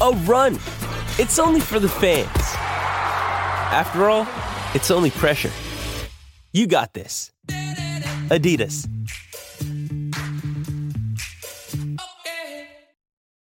a run. It's only for the fans. After all, it's only pressure. You got this. Adidas.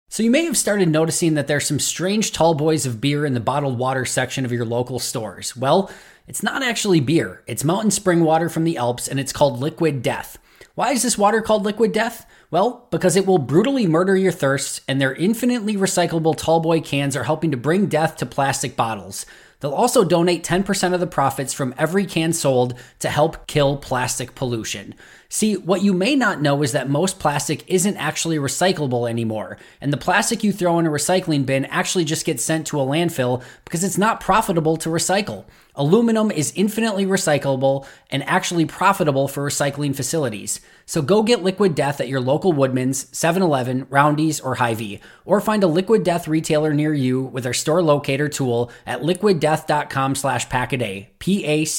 So you may have started noticing that there's some strange tall boys of beer in the bottled water section of your local stores. Well, it's not actually beer. It's mountain spring water from the Alps and it's called Liquid Death. Why is this water called Liquid Death? Well, because it will brutally murder your thirst and their infinitely recyclable tallboy cans are helping to bring death to plastic bottles. They'll also donate 10% of the profits from every can sold to help kill plastic pollution. See, what you may not know is that most plastic isn't actually recyclable anymore, and the plastic you throw in a recycling bin actually just gets sent to a landfill because it's not profitable to recycle. Aluminum is infinitely recyclable and actually profitable for recycling facilities. So go get Liquid Death at your local Woodman's, 7-Eleven, Roundy's, or Hy-Vee, or find a Liquid Death retailer near you with our store locator tool at liquiddeath.com slash packaday, P-A-C-K-A-D-A-Y.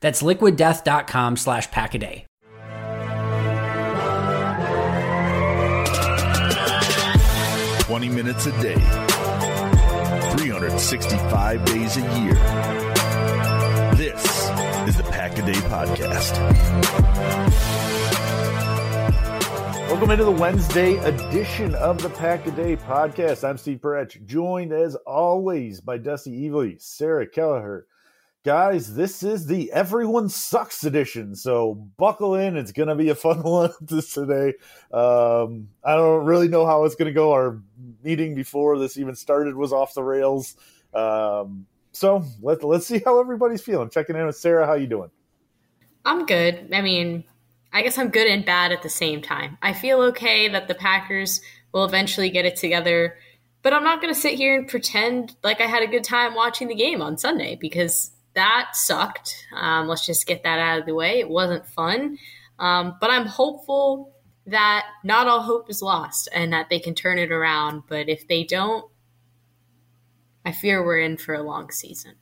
That's liquiddeath.com slash packaday. Twenty minutes a day, 365 days a year. This is the Pack a Day Podcast. Welcome into the Wednesday edition of the Pack a Day Podcast. I'm Steve Perech, joined as always by Dusty Evely, Sarah Kelleher. Guys, this is the Everyone Sucks edition, so buckle in. It's going to be a fun one this today. Um, I don't really know how it's going to go. Our meeting before this even started was off the rails. Um, so let, let's see how everybody's feeling. Checking in with Sarah. How you doing? I'm good. I mean, I guess I'm good and bad at the same time. I feel okay that the Packers will eventually get it together, but I'm not going to sit here and pretend like I had a good time watching the game on Sunday because that sucked. Um, let's just get that out of the way. It wasn't fun. Um, but I'm hopeful that not all hope is lost and that they can turn it around. But if they don't, I fear we're in for a long season.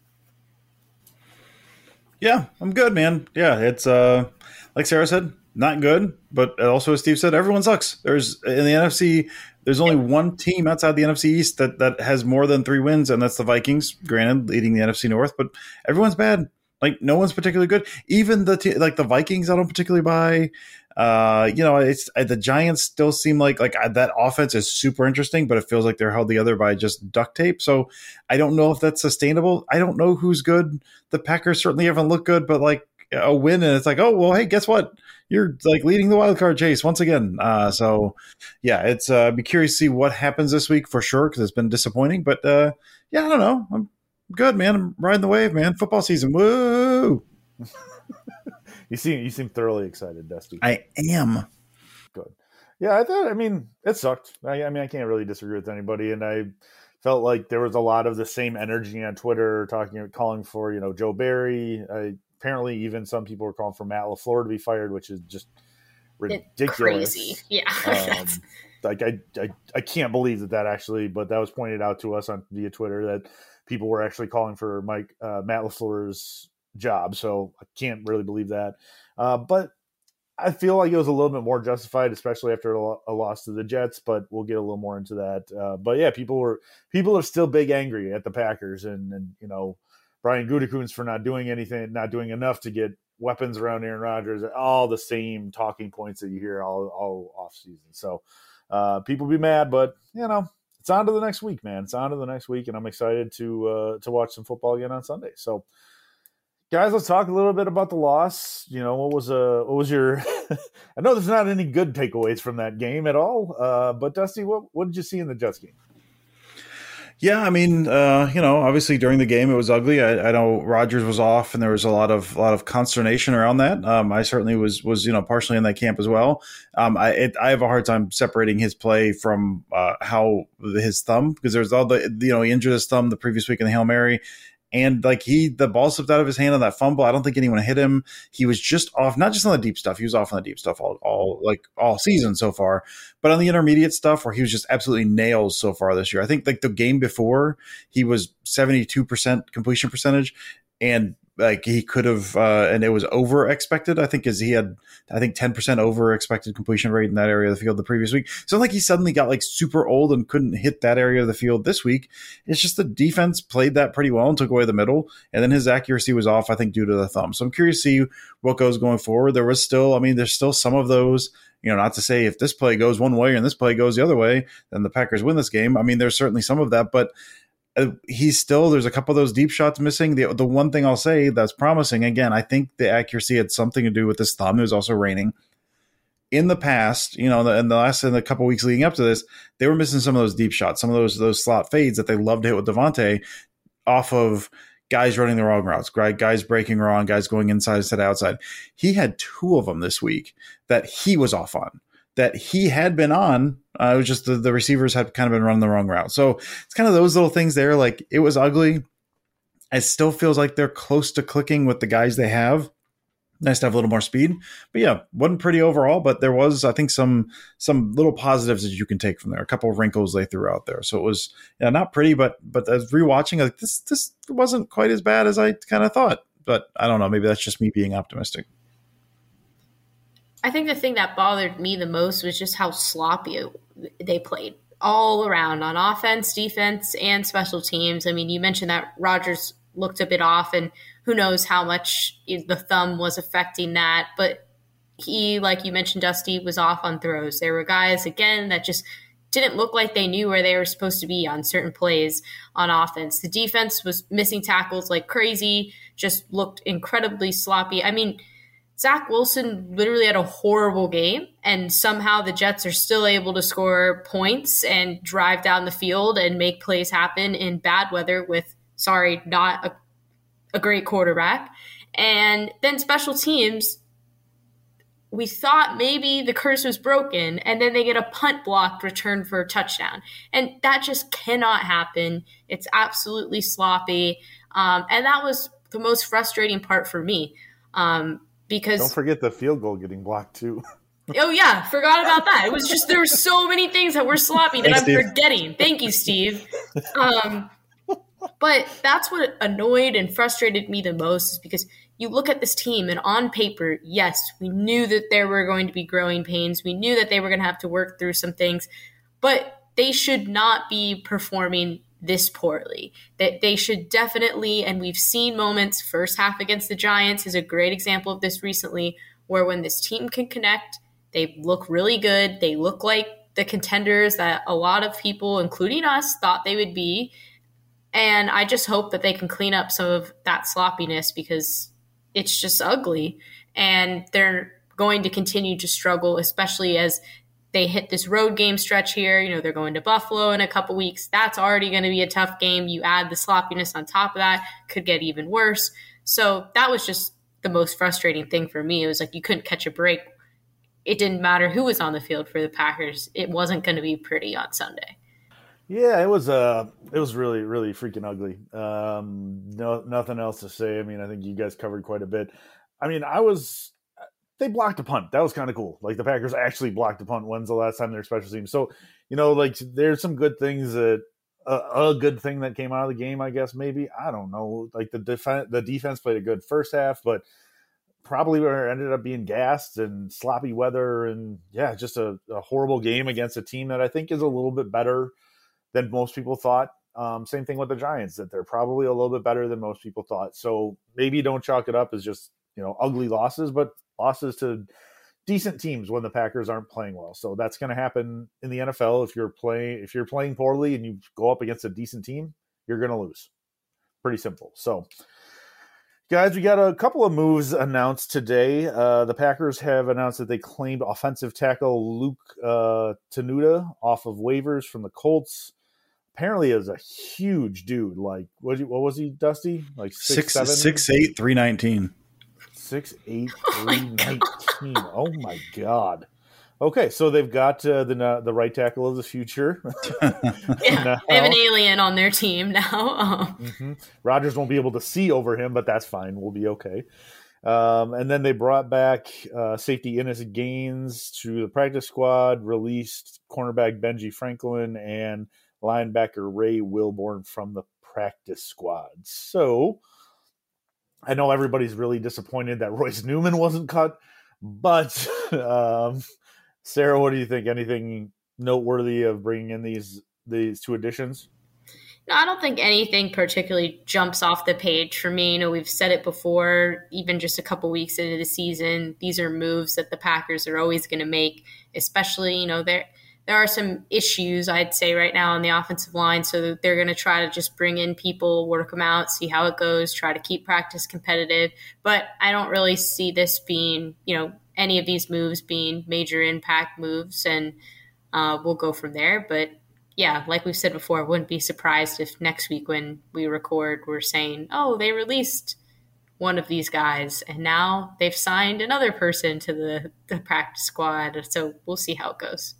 Yeah, I'm good, man. Yeah, it's uh like Sarah said, not good, but also as Steve said, everyone sucks. There's in the NFC, there's only one team outside the NFC East that that has more than three wins, and that's the Vikings. Granted, leading the NFC North, but everyone's bad. Like no one's particularly good. Even the te- like the Vikings, I don't particularly buy. Uh, you know, it's uh, the Giants still seem like like uh, that offense is super interesting, but it feels like they're held together by just duct tape. So I don't know if that's sustainable. I don't know who's good. The Packers certainly haven't looked good, but like a win, and it's like, oh well, hey, guess what? You're like leading the wild card chase once again. Uh, so yeah, it's uh, be curious to see what happens this week for sure because it's been disappointing. But uh, yeah, I don't know. I'm good, man. I'm riding the wave, man. Football season, woo! You seem you seem thoroughly excited, Dusty. I am. Good. Yeah, I thought. I mean, it sucked. I, I mean, I can't really disagree with anybody, and I felt like there was a lot of the same energy on Twitter, talking, calling for you know Joe Barry. I, apparently, even some people were calling for Matt LaFleur to be fired, which is just ridiculous. Crazy. Yeah. um, like I, I, I can't believe that that actually, but that was pointed out to us on via Twitter that people were actually calling for Mike uh, Matt LaFleur's job. So I can't really believe that. Uh, but I feel like it was a little bit more justified, especially after a, a loss to the Jets. But we'll get a little more into that. Uh, but yeah, people were people are still big angry at the Packers, and and you know Brian Gutekunst for not doing anything, not doing enough to get weapons around Aaron Rodgers. All the same talking points that you hear all all off season. So uh, people be mad, but you know it's on to the next week, man. It's on to the next week, and I'm excited to uh, to watch some football again on Sunday. So guys let's talk a little bit about the loss you know what was uh what was your i know there's not any good takeaways from that game at all uh but dusty what what did you see in the jets game yeah, I mean, uh, you know, obviously during the game it was ugly. I, I, know Rodgers was off, and there was a lot of a lot of consternation around that. Um, I certainly was was you know partially in that camp as well. Um, I it, I have a hard time separating his play from uh, how his thumb because there's all the you know he injured his thumb the previous week in the hail mary, and like he, the ball slipped out of his hand on that fumble. I don't think anyone hit him. He was just off, not just on the deep stuff. He was off on the deep stuff all, all like all season so far, but on the intermediate stuff where he was just absolutely nails so far this year. I think like the game before he was 72% completion percentage and like he could have uh, and it was over expected i think as he had i think 10% over expected completion rate in that area of the field the previous week. So like he suddenly got like super old and couldn't hit that area of the field this week. It's just the defense played that pretty well and took away the middle and then his accuracy was off i think due to the thumb. So i'm curious to see what goes going forward. There was still i mean there's still some of those you know, not to say if this play goes one way and this play goes the other way, then the Packers win this game. I mean, there's certainly some of that, but Uh, he's still there's a couple of those deep shots missing. The the one thing I'll say that's promising again, I think the accuracy had something to do with this thumb. It was also raining. In the past, you know, in the last in the couple weeks leading up to this, they were missing some of those deep shots, some of those those slot fades that they love to hit with Davante off of guys running the wrong routes, guys breaking wrong, guys going inside instead of outside. He had two of them this week that he was off on that he had been on. Uh, it was just the, the receivers had kind of been running the wrong route. So it's kind of those little things there. Like it was ugly. It still feels like they're close to clicking with the guys they have. Nice to have a little more speed, but yeah, wasn't pretty overall. But there was, I think, some some little positives that you can take from there. A couple of wrinkles they threw out there, so it was yeah, not pretty, but but as rewatching, like this this wasn't quite as bad as I kind of thought. But I don't know, maybe that's just me being optimistic. I think the thing that bothered me the most was just how sloppy they played all around on offense, defense, and special teams. I mean, you mentioned that Rodgers looked a bit off, and who knows how much the thumb was affecting that. But he, like you mentioned, Dusty, was off on throws. There were guys, again, that just didn't look like they knew where they were supposed to be on certain plays on offense. The defense was missing tackles like crazy, just looked incredibly sloppy. I mean, Zach Wilson literally had a horrible game, and somehow the Jets are still able to score points and drive down the field and make plays happen in bad weather with, sorry, not a, a great quarterback. And then special teams, we thought maybe the curse was broken, and then they get a punt blocked return for a touchdown. And that just cannot happen. It's absolutely sloppy. Um, and that was the most frustrating part for me. Um, because don't forget the field goal getting blocked too. oh yeah, forgot about that. It was just there were so many things that were sloppy that Thanks, I'm Steve. forgetting. Thank you, Steve. Um, but that's what annoyed and frustrated me the most is because you look at this team and on paper, yes, we knew that there were going to be growing pains. We knew that they were going to have to work through some things, but they should not be performing this poorly. That they should definitely, and we've seen moments, first half against the Giants is a great example of this recently, where when this team can connect, they look really good. They look like the contenders that a lot of people, including us, thought they would be. And I just hope that they can clean up some of that sloppiness because it's just ugly. And they're going to continue to struggle, especially as they hit this road game stretch here. You know, they're going to Buffalo in a couple weeks. That's already going to be a tough game. You add the sloppiness on top of that, could get even worse. So that was just the most frustrating thing for me. It was like you couldn't catch a break. It didn't matter who was on the field for the Packers. It wasn't going to be pretty on Sunday. Yeah, it was uh it was really really freaking ugly. Um no nothing else to say. I mean, I think you guys covered quite a bit. I mean, I was they blocked a punt. That was kind of cool. Like the Packers actually blocked a punt. When's the last time their special teams? So, you know, like there's some good things that a, a, good thing that came out of the game. I guess maybe I don't know. Like the defense, the defense played a good first half, but probably ended up being gassed and sloppy weather and yeah, just a, a, horrible game against a team that I think is a little bit better than most people thought. Um, same thing with the Giants, that they're probably a little bit better than most people thought. So maybe don't chalk it up as just you know ugly losses, but losses to decent teams when the Packers aren't playing well. So that's going to happen in the NFL. If you're playing if you're playing poorly and you go up against a decent team, you're going to lose. Pretty simple. So Guys, we got a couple of moves announced today. Uh, the Packers have announced that they claimed offensive tackle Luke uh, Tenuta off of waivers from the Colts. Apparently, is a huge dude. Like, what, what was he, Dusty? Like six, six, seven? six eight, three nineteen. Six eight, three nineteen. Oh my god! Okay, so they've got uh, the uh, the right tackle of the future. yeah, they have an alien on their team now. Um. Mm-hmm. Rodgers won't be able to see over him, but that's fine. We'll be okay. Um, and then they brought back uh, safety Innis Gaines to the practice squad, released cornerback Benji Franklin and linebacker Ray Wilborn from the practice squad. So I know everybody's really disappointed that Royce Newman wasn't cut, but um, Sarah, what do you think? Anything noteworthy of bringing in these these two additions? No, I don't think anything particularly jumps off the page for me. You know, we've said it before, even just a couple weeks into the season. These are moves that the Packers are always going to make, especially you know there there are some issues I'd say right now on the offensive line, so they're going to try to just bring in people, work them out, see how it goes, try to keep practice competitive. But I don't really see this being you know any of these moves being major impact moves, and uh, we'll go from there. But yeah, like we've said before, I wouldn't be surprised if next week when we record, we're saying, oh, they released one of these guys, and now they've signed another person to the, the practice squad. So we'll see how it goes.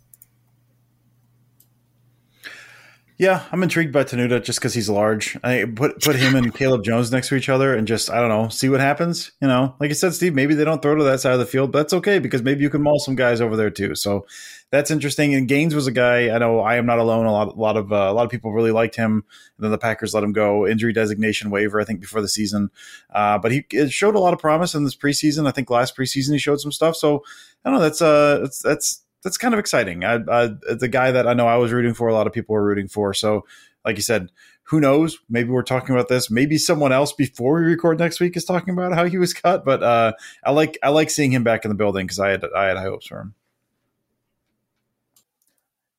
Yeah, I'm intrigued by Tenuta just because he's large. I put put him and Caleb Jones next to each other and just I don't know, see what happens. You know, like you said, Steve, maybe they don't throw to that side of the field, but that's okay because maybe you can maul some guys over there too. So that's interesting. And Gaines was a guy I know I am not alone. A lot, a lot of uh, a lot of people really liked him. And then the Packers let him go, injury designation waiver, I think before the season. Uh, but he showed a lot of promise in this preseason. I think last preseason he showed some stuff. So I don't know. That's uh, that's that's that's kind of exciting. I, I, the guy that I know I was rooting for, a lot of people were rooting for. So, like you said, who knows? Maybe we're talking about this. Maybe someone else before we record next week is talking about how he was cut. But uh, I like I like seeing him back in the building because I had I had high hopes for him.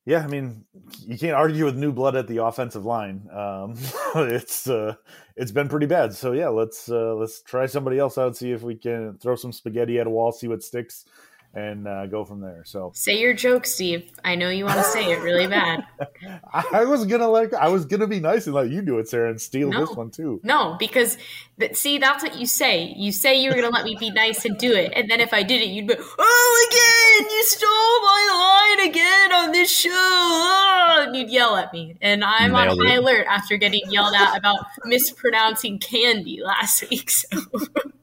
Yeah, I mean, you can't argue with new blood at the offensive line. Um, it's uh, it's been pretty bad. So yeah, let's uh, let's try somebody else out, see if we can throw some spaghetti at a wall, see what sticks and uh, go from there. So say your joke, Steve. I know you want to say it really bad. I was gonna like I was gonna be nice and let you do it, Sarah, and steal no. this one too. No, because th- see, that's what you say. You say you were gonna let me be nice and do it, and then if I did it, you'd be, oh, again, you stole my line again on this show, oh, and you'd yell at me, and I'm Nailed on high it. alert after getting yelled at about mispronouncing candy last week. So.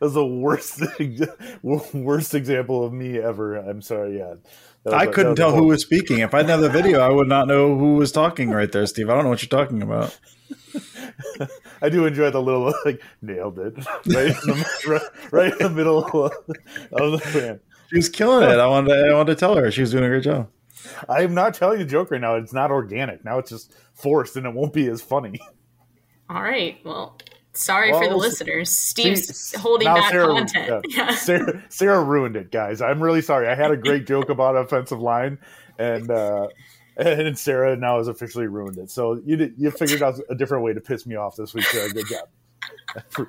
That's the worst thing, worst example of me ever. I'm sorry. Yeah. I couldn't tell who was speaking. If I didn't have the video, I would not know who was talking right there, Steve. I don't know what you're talking about. I do enjoy the little like nailed it right in the, right, right in the middle of the fan. She was killing it. I wanted to, I wanted to tell her she was doing a great job. I am not telling the joke right now. It's not organic. Now it's just forced, and it won't be as funny. All right. Well, Sorry well, for the listeners. Steve's see, holding back Sarah, content. Yeah. Yeah. Sarah, Sarah, ruined it, guys. I'm really sorry. I had a great joke about offensive line, and uh, and Sarah now has officially ruined it. So you you figured out a different way to piss me off this week, Sarah. Good job.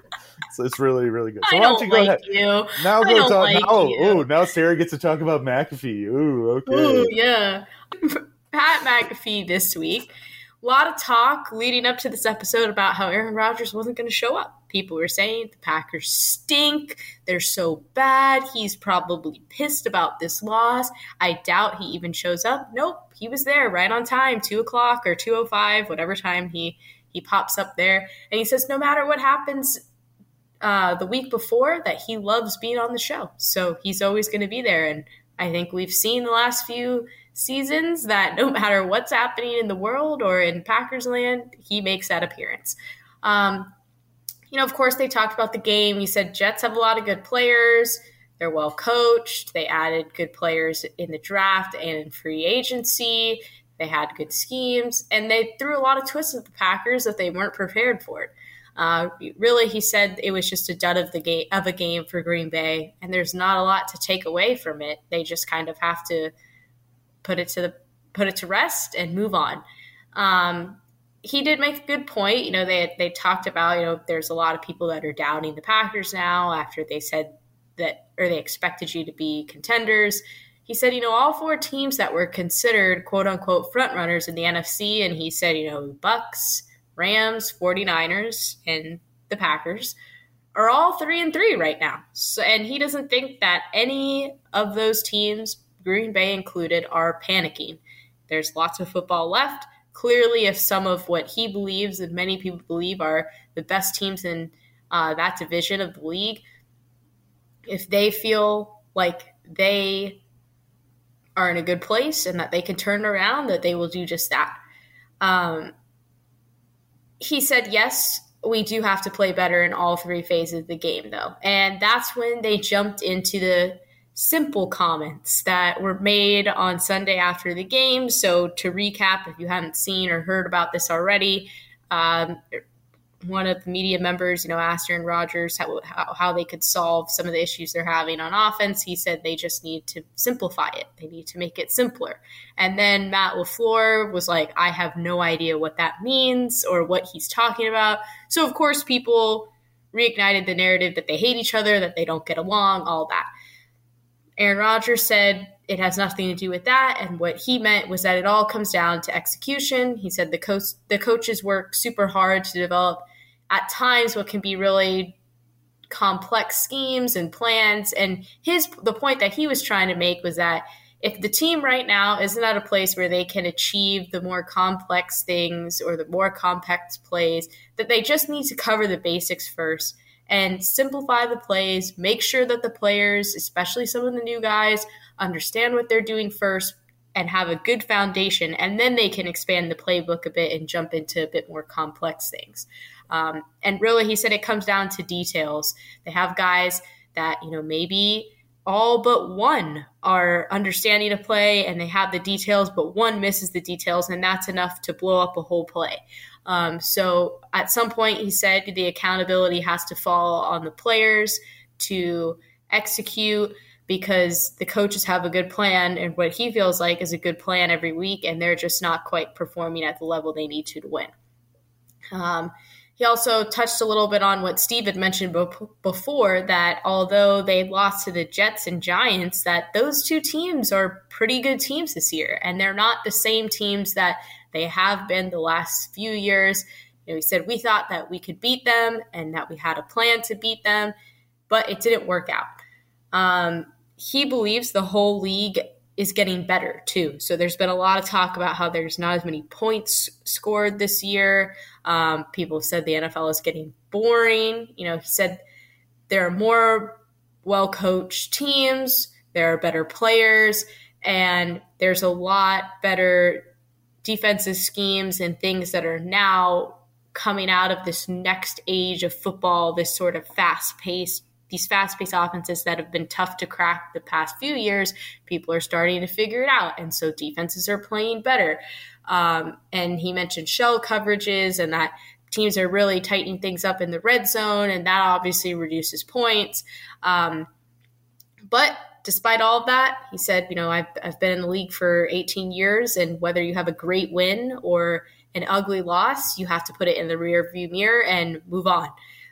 so it's really really good. So I why don't you go like ahead? You. Now I go talk. Like now, oh, now Sarah gets to talk about McAfee. Ooh, okay. Ooh, yeah. Pat McAfee this week a lot of talk leading up to this episode about how Aaron Rodgers wasn't going to show up. People were saying the Packers stink. They're so bad. He's probably pissed about this loss. I doubt he even shows up. Nope, he was there right on time, two o'clock or two o five, whatever time he he pops up there, and he says no matter what happens uh, the week before, that he loves being on the show. So he's always going to be there. And I think we've seen the last few seasons that no matter what's happening in the world or in Packers land, he makes that appearance. Um, you know, of course, they talked about the game. He said Jets have a lot of good players. They're well coached. They added good players in the draft and in free agency. They had good schemes, and they threw a lot of twists at the Packers that they weren't prepared for. Uh, really, he said it was just a dud of the game of a game for Green Bay, and there's not a lot to take away from it. They just kind of have to put it to the put it to rest and move on. Um, he did make a good point. You know, they they talked about you know there's a lot of people that are doubting the Packers now after they said that or they expected you to be contenders. He said, you know, all four teams that were considered quote unquote front runners in the NFC, and he said, you know, Bucks, Rams, 49ers, and the Packers are all three and three right now. So, and he doesn't think that any of those teams, Green Bay included, are panicking. There's lots of football left. Clearly, if some of what he believes and many people believe are the best teams in uh, that division of the league, if they feel like they are in a good place and that they can turn around, that they will do just that. Um, he said, yes, we do have to play better in all three phases of the game, though. And that's when they jumped into the simple comments that were made on Sunday after the game. So, to recap, if you haven't seen or heard about this already, um, one of the media members, you know, asked Aaron Rodgers how, how, how, they could solve some of the issues they're having on offense. He said they just need to simplify it. They need to make it simpler. And then Matt LaFleur was like, I have no idea what that means or what he's talking about. So, of course, people reignited the narrative that they hate each other, that they don't get along, all that. Aaron Rodgers said it has nothing to do with that. And what he meant was that it all comes down to execution. He said the coach, the coaches work super hard to develop at times what can be really complex schemes and plans. And his the point that he was trying to make was that if the team right now isn't at a place where they can achieve the more complex things or the more complex plays, that they just need to cover the basics first and simplify the plays, make sure that the players, especially some of the new guys, understand what they're doing first and have a good foundation, and then they can expand the playbook a bit and jump into a bit more complex things. Um, and really, he said it comes down to details. They have guys that, you know, maybe all but one are understanding a play and they have the details, but one misses the details, and that's enough to blow up a whole play. Um, so at some point, he said the accountability has to fall on the players to execute because the coaches have a good plan and what he feels like is a good plan every week, and they're just not quite performing at the level they need to to win. Um, he also touched a little bit on what Steve had mentioned before that although they lost to the Jets and Giants, that those two teams are pretty good teams this year, and they're not the same teams that they have been the last few years. You know, he said we thought that we could beat them and that we had a plan to beat them, but it didn't work out. Um, he believes the whole league is getting better too. So there's been a lot of talk about how there's not as many points scored this year. Um, people said the NFL is getting boring. You know, he said there are more well coached teams, there are better players, and there's a lot better defensive schemes and things that are now coming out of this next age of football, this sort of fast paced these fast paced offenses that have been tough to crack the past few years, people are starting to figure it out. And so defenses are playing better. Um, and he mentioned shell coverages and that teams are really tightening things up in the red zone, and that obviously reduces points. Um, but despite all of that, he said, you know, I've, I've been in the league for 18 years, and whether you have a great win or an ugly loss, you have to put it in the rear view mirror and move on.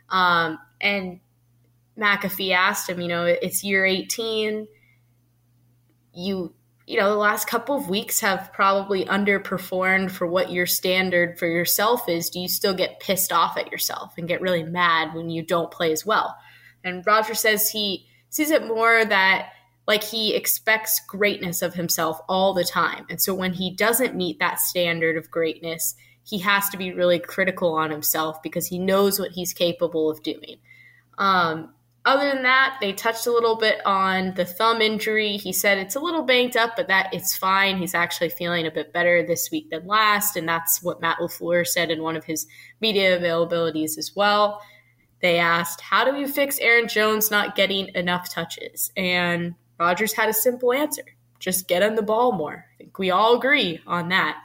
Um, and McAfee asked him, you know, it's year 18. You, you know, the last couple of weeks have probably underperformed for what your standard for yourself is. Do you still get pissed off at yourself and get really mad when you don't play as well? And Roger says he sees it more that like he expects greatness of himself all the time. And so when he doesn't meet that standard of greatness, he has to be really critical on himself because he knows what he's capable of doing. Um, other than that, they touched a little bit on the thumb injury. He said it's a little banged up, but that it's fine. He's actually feeling a bit better this week than last, and that's what Matt LaFleur said in one of his media availabilities as well. They asked, "How do you fix Aaron Jones not getting enough touches?" And Rodgers had a simple answer: just get on the ball more. I think we all agree on that.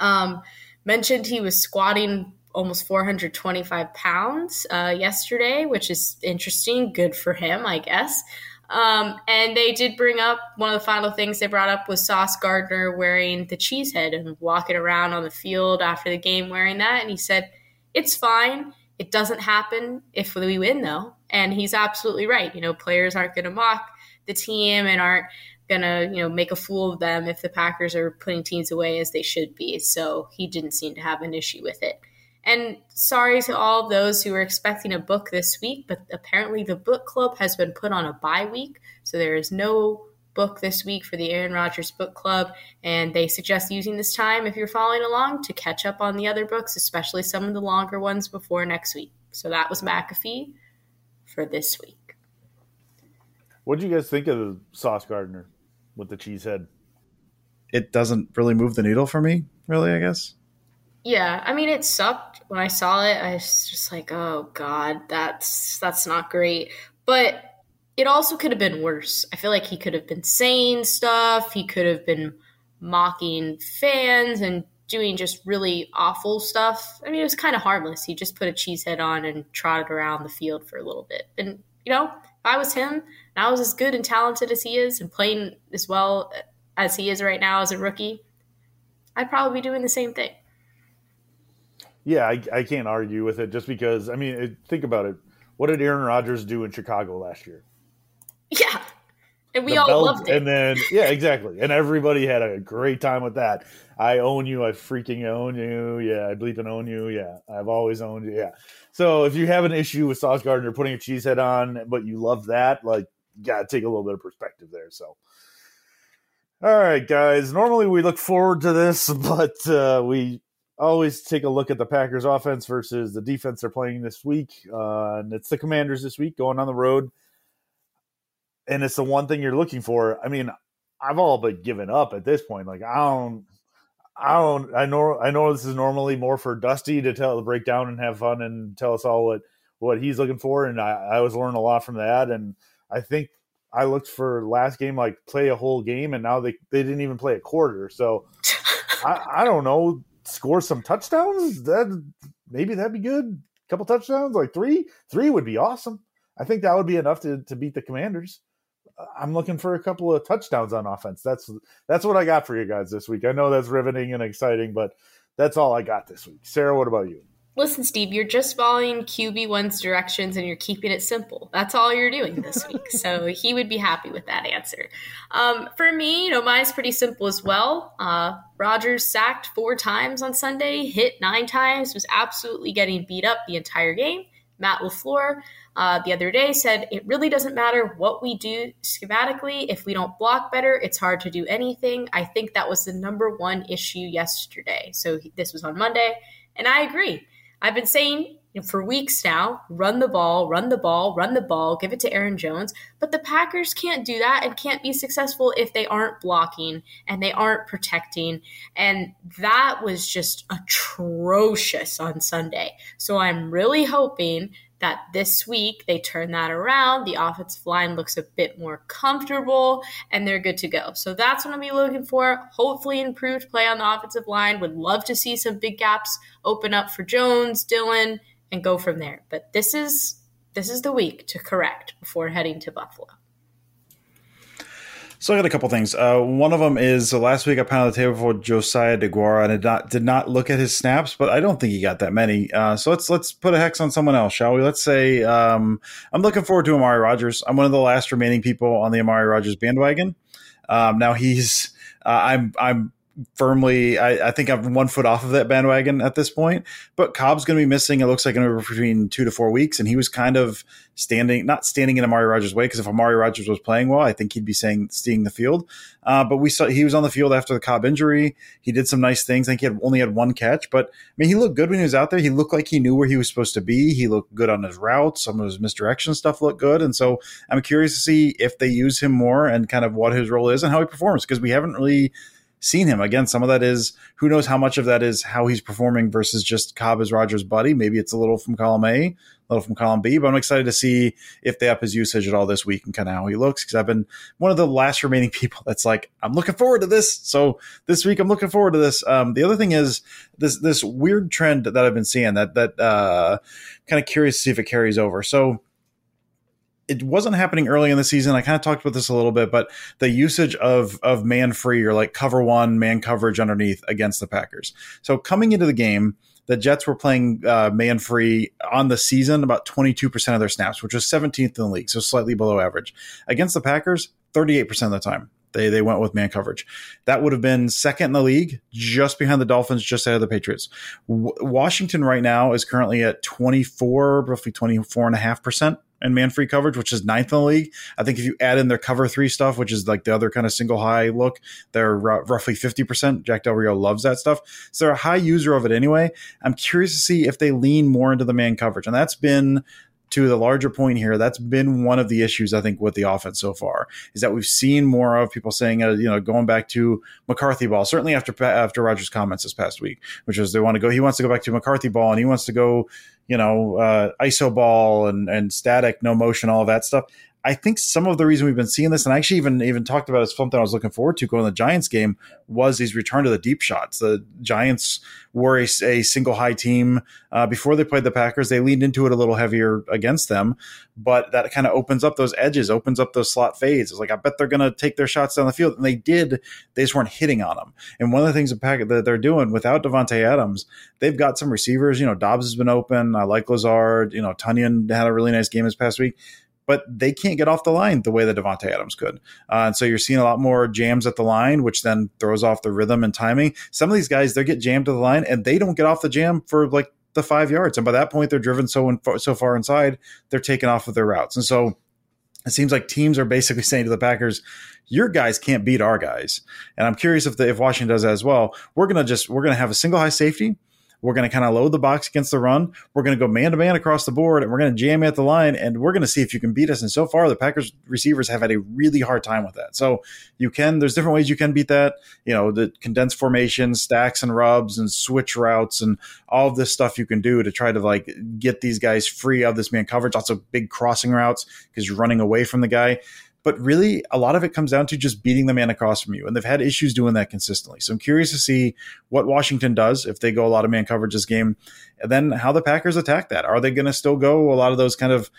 Um, mentioned he was squatting almost 425 pounds uh, yesterday, which is interesting. Good for him, I guess. Um, and they did bring up one of the final things they brought up was Sauce Gardner wearing the cheese head and walking around on the field after the game wearing that. And he said, It's fine. It doesn't happen if we win, though. And he's absolutely right. You know, players aren't going to mock the team and aren't going to, you know, make a fool of them if the Packers are putting teams away as they should be. So he didn't seem to have an issue with it. And sorry to all of those who were expecting a book this week, but apparently the book club has been put on a bye week. So there is no book this week for the Aaron Rodgers Book Club. And they suggest using this time, if you're following along, to catch up on the other books, especially some of the longer ones before next week. So that was McAfee for this week. What do you guys think of the Sauce Gardner with the cheese head? It doesn't really move the needle for me, really, I guess. Yeah, I mean, it sucked when I saw it. I was just like, oh god, that's that's not great. But it also could have been worse. I feel like he could have been saying stuff. He could have been mocking fans and doing just really awful stuff. I mean, it was kind of harmless. He just put a cheese head on and trotted around the field for a little bit. And you know, if I was him and I was as good and talented as he is and playing as well as he is right now as a rookie, I'd probably be doing the same thing yeah, I, I can't argue with it just because, I mean, think about it. What did Aaron Rodgers do in Chicago last year? Yeah. And we the all belt, loved it. And then, yeah, exactly. And everybody had a great time with that. I own you. I freaking own you. Yeah, I bleep and own you. Yeah, I've always owned you. Yeah. So if you have an issue with Sauce Gardner putting a cheese head on, but you love that, like, got to take a little bit of perspective there. So, all right, guys. Normally we look forward to this, but uh, we always take a look at the Packers offense versus the defense they're playing this week. Uh, and it's the Commanders this week going on the road. And it's the one thing you're looking for. I mean, I've all but given up at this point. Like I don't I don't I know I know this is normally more for Dusty to tell the breakdown and have fun and tell us all what what he's looking for. And I, I was learning a lot from that. And I think I looked for last game like play a whole game and now they, they didn't even play a quarter. So I, I don't know score some touchdowns, that maybe that'd be good. A couple touchdowns, like three, three would be awesome. I think that would be enough to, to beat the Commanders. I'm looking for a couple of touchdowns on offense. That's that's what I got for you guys this week. I know that's riveting and exciting, but that's all I got this week. Sarah, what about you? Listen, Steve, you're just following QB1's directions and you're keeping it simple. That's all you're doing this week. so he would be happy with that answer. Um, for me, you know, mine's pretty simple as well. Uh, Rodgers sacked four times on Sunday, hit nine times, was absolutely getting beat up the entire game. Matt LaFleur uh, the other day said it really doesn't matter what we do schematically. If we don't block better, it's hard to do anything. I think that was the number one issue yesterday. So this was on Monday. And I agree. I've been saying for weeks now run the ball, run the ball, run the ball, give it to Aaron Jones. But the Packers can't do that and can't be successful if they aren't blocking and they aren't protecting. And that was just atrocious on Sunday. So I'm really hoping that this week they turn that around. The offensive line looks a bit more comfortable and they're good to go. So that's what I'm be looking for. Hopefully, improved play on the offensive line. Would love to see some big gaps open up for Jones, Dillon, and go from there. But this is this is the week to correct before heading to Buffalo. So I got a couple things. Uh, one of them is uh, last week I pounded the table for Josiah Deguara and did not did not look at his snaps, but I don't think he got that many. Uh, so let's let's put a hex on someone else, shall we? Let's say um, I'm looking forward to Amari Rodgers. I'm one of the last remaining people on the Amari Rodgers bandwagon. Um, now he's uh, I'm I'm firmly. I, I, think I'm one foot off of that bandwagon at this point. But Cobb's going to be missing. It looks like anywhere between two to four weeks, and he was kind of standing, not standing in Amari Rodgers' way. Because if Amari Rodgers was playing well, I think he'd be saying seeing the field. Uh, but we saw he was on the field after the Cobb injury. He did some nice things. I think he had only had one catch, but I mean, he looked good when he was out there. He looked like he knew where he was supposed to be. He looked good on his routes. Some of his misdirection stuff looked good, and so I'm curious to see if they use him more and kind of what his role is and how he performs because we haven't really seen him. Again, some of that is who knows how much of that is how he's performing versus just Cobb as Rodgers' buddy. Maybe it's a little from column A, a little from column B, but I'm excited to see if they up his usage at all this week and kind of how he looks because I've been one of the last remaining people that's like, I'm looking forward to this. So this week I'm looking forward to this. Um, the other thing is this this weird trend that I've been seeing that that uh, kind of curious to see if it carries over. So it wasn't happening early in the season. I kind of talked about this a little bit, but the usage of of man free or like cover one man coverage underneath against the Packers. So coming into the game, the Jets were playing uh, man free on the season about 22% of their snaps, which was 17th in the league, so slightly below average. Against the Packers, 38% of the time. They, they went with man coverage. That would have been second in the league, just behind the Dolphins, just ahead of the Patriots. W- Washington right now is currently at 24, roughly 24.5% and man free coverage, which is ninth in the league. I think if you add in their cover three stuff, which is like the other kind of single high look, they're r- roughly 50%. Jack Del Rio loves that stuff. So they're a high user of it anyway. I'm curious to see if they lean more into the man coverage. And that's been to the larger point here, that's been one of the issues I think with the offense so far is that we've seen more of people saying, uh, you know, going back to McCarthy ball. Certainly after after Rodgers' comments this past week, which is they want to go, he wants to go back to McCarthy ball, and he wants to go you know, uh, ISO ball and, and static, no motion, all that stuff. I think some of the reason we've been seeing this, and I actually even even talked about as something I was looking forward to going to the Giants game, was these return to the deep shots. The Giants were a, a single high team uh, before they played the Packers. They leaned into it a little heavier against them, but that kind of opens up those edges, opens up those slot fades. It's like I bet they're going to take their shots down the field, and they did. They just weren't hitting on them. And one of the things that they're doing without Davante Adams, they've got some receivers. You know, Doubs has been open. I like Lazard. You know, Tonyan had a really nice game this past week but they can't get off the line the way that Davante Adams could. Uh, and so you're seeing a lot more jams at the line, which then throws off the rhythm and timing. Some of these guys, they get jammed to the line and they don't get off the jam for like the five yards. And by that point, they're driven so in, so far inside, they're taken off of their routes. And so it seems like teams are basically saying to the Packers, your guys can't beat our guys. And I'm curious if the, if Washington does that as well. We're gonna just we're gonna have a single high safety we're going to kind of load the box against the run. We're going to go man to man across the board and we're going to jam at the line and we're going to see if you can beat us. And so far, the Packers receivers have had a really hard time with that. So you can, there's different ways you can beat that. You know, the condensed formation, stacks and rubs and switch routes and all of this stuff you can do to try to like get these guys free of this man coverage. Also, big crossing routes because you're running away from the guy. But really, a lot of it comes down to just beating the man across from you. And they've had issues doing that consistently. So I'm curious to see what Washington does if they go a lot of man coverage this game. And then how the Packers attack that. Are they going to still go a lot of those kind of,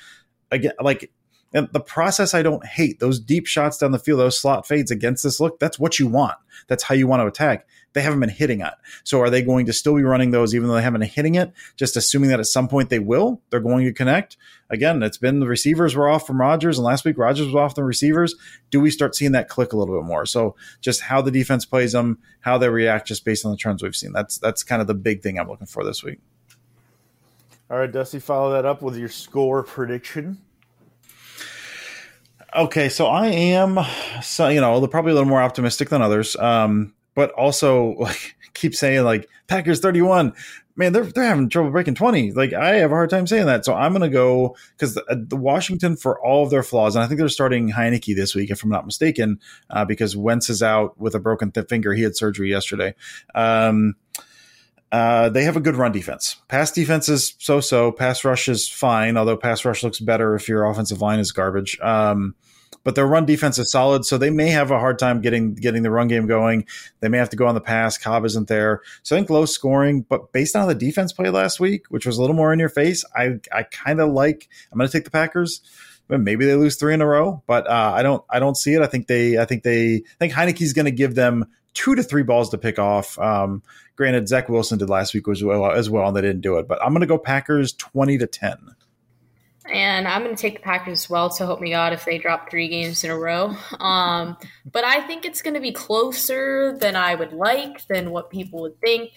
again, like, and the process I don't hate. Those deep shots down the field, those slot fades against this look, that's what you want. That's how you want to attack they haven't been hitting it. So are they going to still be running those even though they haven't been hitting it? Just assuming that at some point they will, they're going to connect. Again, it's been the receivers were off from Rodgers, and last week Rodgers was off the receivers. Do we start seeing that click a little bit more? So just how the defense plays them, how they react, just based on the trends we've seen. That's that's kind of the big thing I'm looking for this week. All right, Dusty, follow that up with your score prediction. Okay, so I am, so you know, probably a little more optimistic than others. Um, but also like keep saying like Packers 31. Man, they're they're having trouble breaking 20. Like I have a hard time saying that. So I'm to go because the, the, Washington for all of their flaws, and I think they're starting Heinicke this week, if I'm not mistaken, uh, because Wentz is out with a broken th- finger. He had surgery yesterday. Um, uh, they have a good run defense. Pass defense is so so. Pass rush is fine, although pass rush looks better if your offensive line is garbage. Um, but their run defense is solid, so they may have a hard time getting getting the run game going. They may have to go on the pass. Cobb isn't there, so I think low scoring. But based on the defense play last week, which was a little more in your face, I I kind of like. I'm going to take the Packers. Maybe they lose three in a row, but uh, I don't I don't see it. I think they I think they I think Heinicke's going to give them two to three balls to pick off. Um, granted, Zach Wilson did last week as well, as well, and they didn't do it. But I'm going to go Packers twenty to ten. and I'm going to take the Packers as well. So help me God if they drop three games in a row. Um, but I think it's going to be closer than I would like, than what people would think.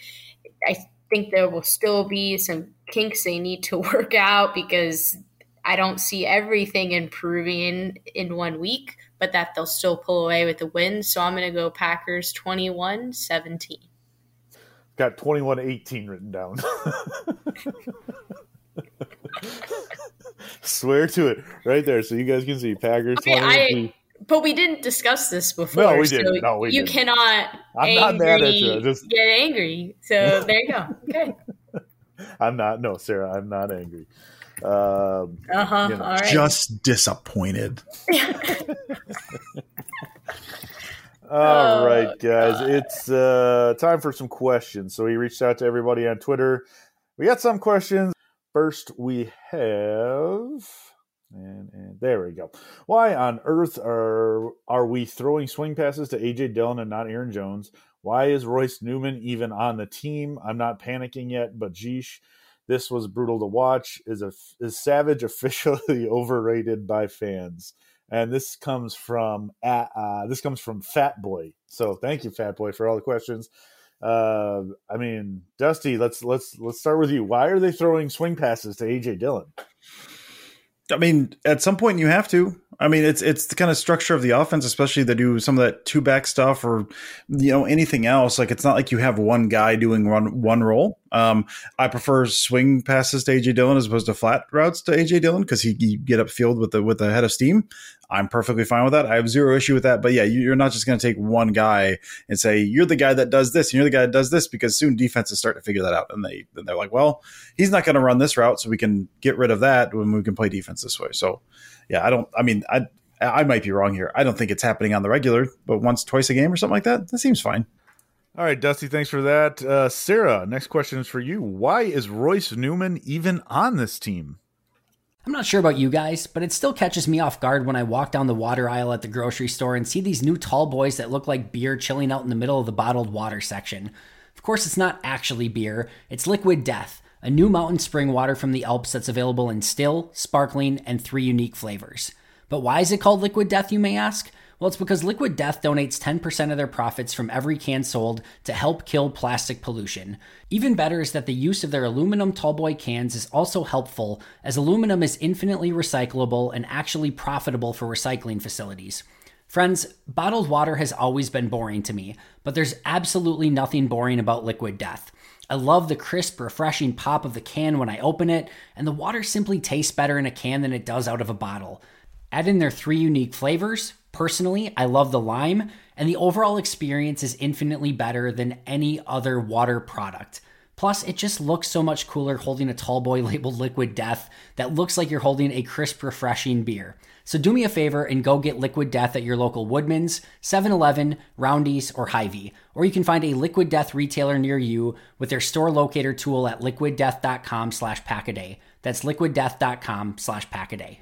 I think there will still be some kinks they need to work out because I don't see everything improving in one week, but that they'll still pull away with the win. So I'm going to go Packers 21 17. Got 21 18 written down. Swear to it right there so you guys can see Packers. Okay, but we didn't discuss this before. No, we didn't. So no, we you didn't. cannot I'm not mad at you. Just get angry. So there you go. Okay. I'm not. No, Sarah, I'm not angry. Uh huh. You know, All right. Just disappointed. All Oh, right, guys, God. it's uh, time for some questions. So we reached out to everybody on Twitter. We got some questions. First, we have, and, and there we go. Why on earth are are we throwing swing passes to AJ Dillon and not Aaron Jones? Why is Royce Newman even on the team? I'm not panicking yet, but geesh, this was brutal to watch. Is a is Savage officially overrated by fans? and this comes from at, uh, this comes from Fat Boy. So thank you, Fat Boy, for all the questions. Uh, I mean, Dusty, let's let's let's start with you. Why are they throwing swing passes to AJ Dillon? I mean, at some point you have to. I mean, it's it's the kind of structure of the offense, especially they do some of that two back stuff or you know anything else. Like it's not like you have one guy doing one one role. Um, I prefer swing passes to AJ Dillon as opposed to flat routes to AJ Dillon because he, he get upfield with the with the head of steam. I'm perfectly fine with that. I have zero issue with that. But yeah, you, you're not just going to take one guy and say you're the guy that does this and you're the guy that does this because soon defenses start to figure that out and they and they're like, well, he's not going to run this route, so we can get rid of that when we can play defense this way. So yeah, I don't. I mean, I I might be wrong here. I don't think it's happening on the regular, but once twice a game or something like that, that seems fine. All right, Dusty, thanks for that. Uh, Sarah, next question is for you. Why is Royce Newman even on this team? I'm not sure about you guys, but it still catches me off guard when I walk down the water aisle at the grocery store and see these new tall boys that look like beer chilling out in the middle of the bottled water section. Of course, it's not actually beer, it's liquid death, a new mountain spring water from the Alps that's available in still, sparkling, and three unique flavors. But why is it called liquid death, you may ask? Well, it's because Liquid Death donates 10% of their profits from every can sold to help kill plastic pollution. Even better is that the use of their aluminum tallboy cans is also helpful, as aluminum is infinitely recyclable and actually profitable for recycling facilities. Friends, bottled water has always been boring to me, but there's absolutely nothing boring about Liquid Death. I love the crisp, refreshing pop of the can when I open it, and the water simply tastes better in a can than it does out of a bottle. Add in their three unique flavors. Personally, I love the lime, and the overall experience is infinitely better than any other water product. Plus, it just looks so much cooler holding a tall boy labeled Liquid Death that looks like you're holding a crisp, refreshing beer. So do me a favor and go get Liquid Death at your local Woodman's, 7-Eleven, Roundy's, or Hy-Vee. Or you can find a Liquid Death retailer near you with their store locator tool at liquiddeath.com slash packaday. That's liquiddeath.com slash packaday.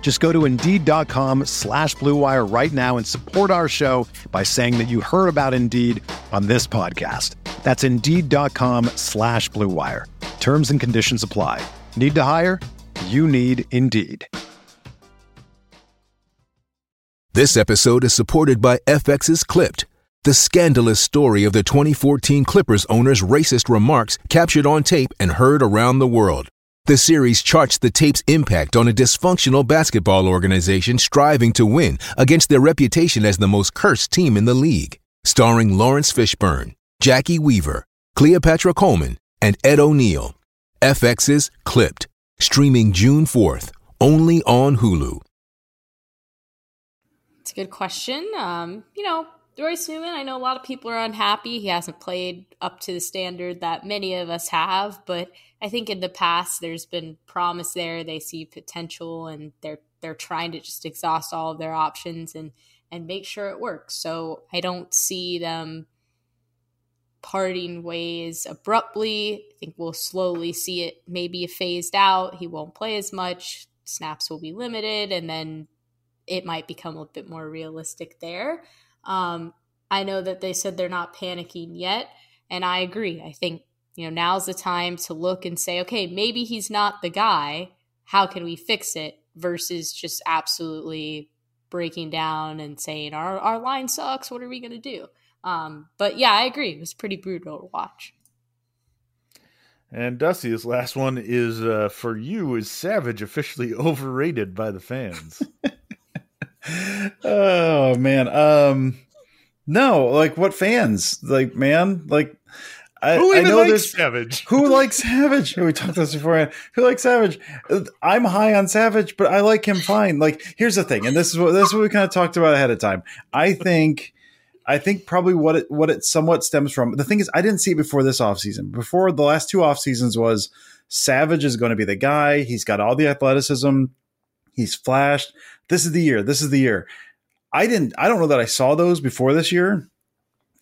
Just go to Indeed.com slash BlueWire right now and support our show by saying that you heard about Indeed on this podcast. That's Indeed.com slash BlueWire. Terms and conditions apply. Need to hire? You need Indeed. This episode is supported by FX's Clipped, the scandalous story of the 2014 Clippers owner's racist remarks captured on tape and heard around the world. The series charts the tape's impact on a dysfunctional basketball organization striving to win against their reputation as the most cursed team in the league. Starring Laurence Fishburne, Jacki Weaver, Cleopatra Coleman, and Ed O'Neill. FX's Clipped, streaming June 4th, only on Hulu. It's a good question. Um, you know, Royce Newman, I know a lot of people are unhappy. He hasn't played up to the standard that many of us have, but I think in the past there's been promise there. They see potential and they're they're trying to just exhaust all of their options and and make sure it works. So I don't see them parting ways abruptly. I think we'll slowly see it maybe phased out. He won't play as much, snaps will be limited, and then it might become a bit more realistic there. Um, I know that they said they're not panicking yet, and I agree. I think you know now's the time to look and say, okay, maybe he's not the guy. How can we fix it? Versus just absolutely breaking down and saying our our line sucks. What are we going to do? Um, but yeah, I agree. It was pretty brutal to watch. And Dusty, this last one is uh, for you. Is Savage officially overrated by the fans? oh man, um, no. Like what fans? Like man, like I, who even I know likes there's Savage? who likes Savage. We talked this before. Who likes Savage? I'm high on Savage, but I like him fine. Like here's the thing, and this is what this is what we kind of talked about ahead of time. I think. I think probably what it what it somewhat stems from. The thing is, I didn't see it before this offseason. Before the last two off seasons was Savage is going to be the guy. He's got all the athleticism. He's flashed. This is the year. This is the year. I didn't. I don't know that I saw those before this year,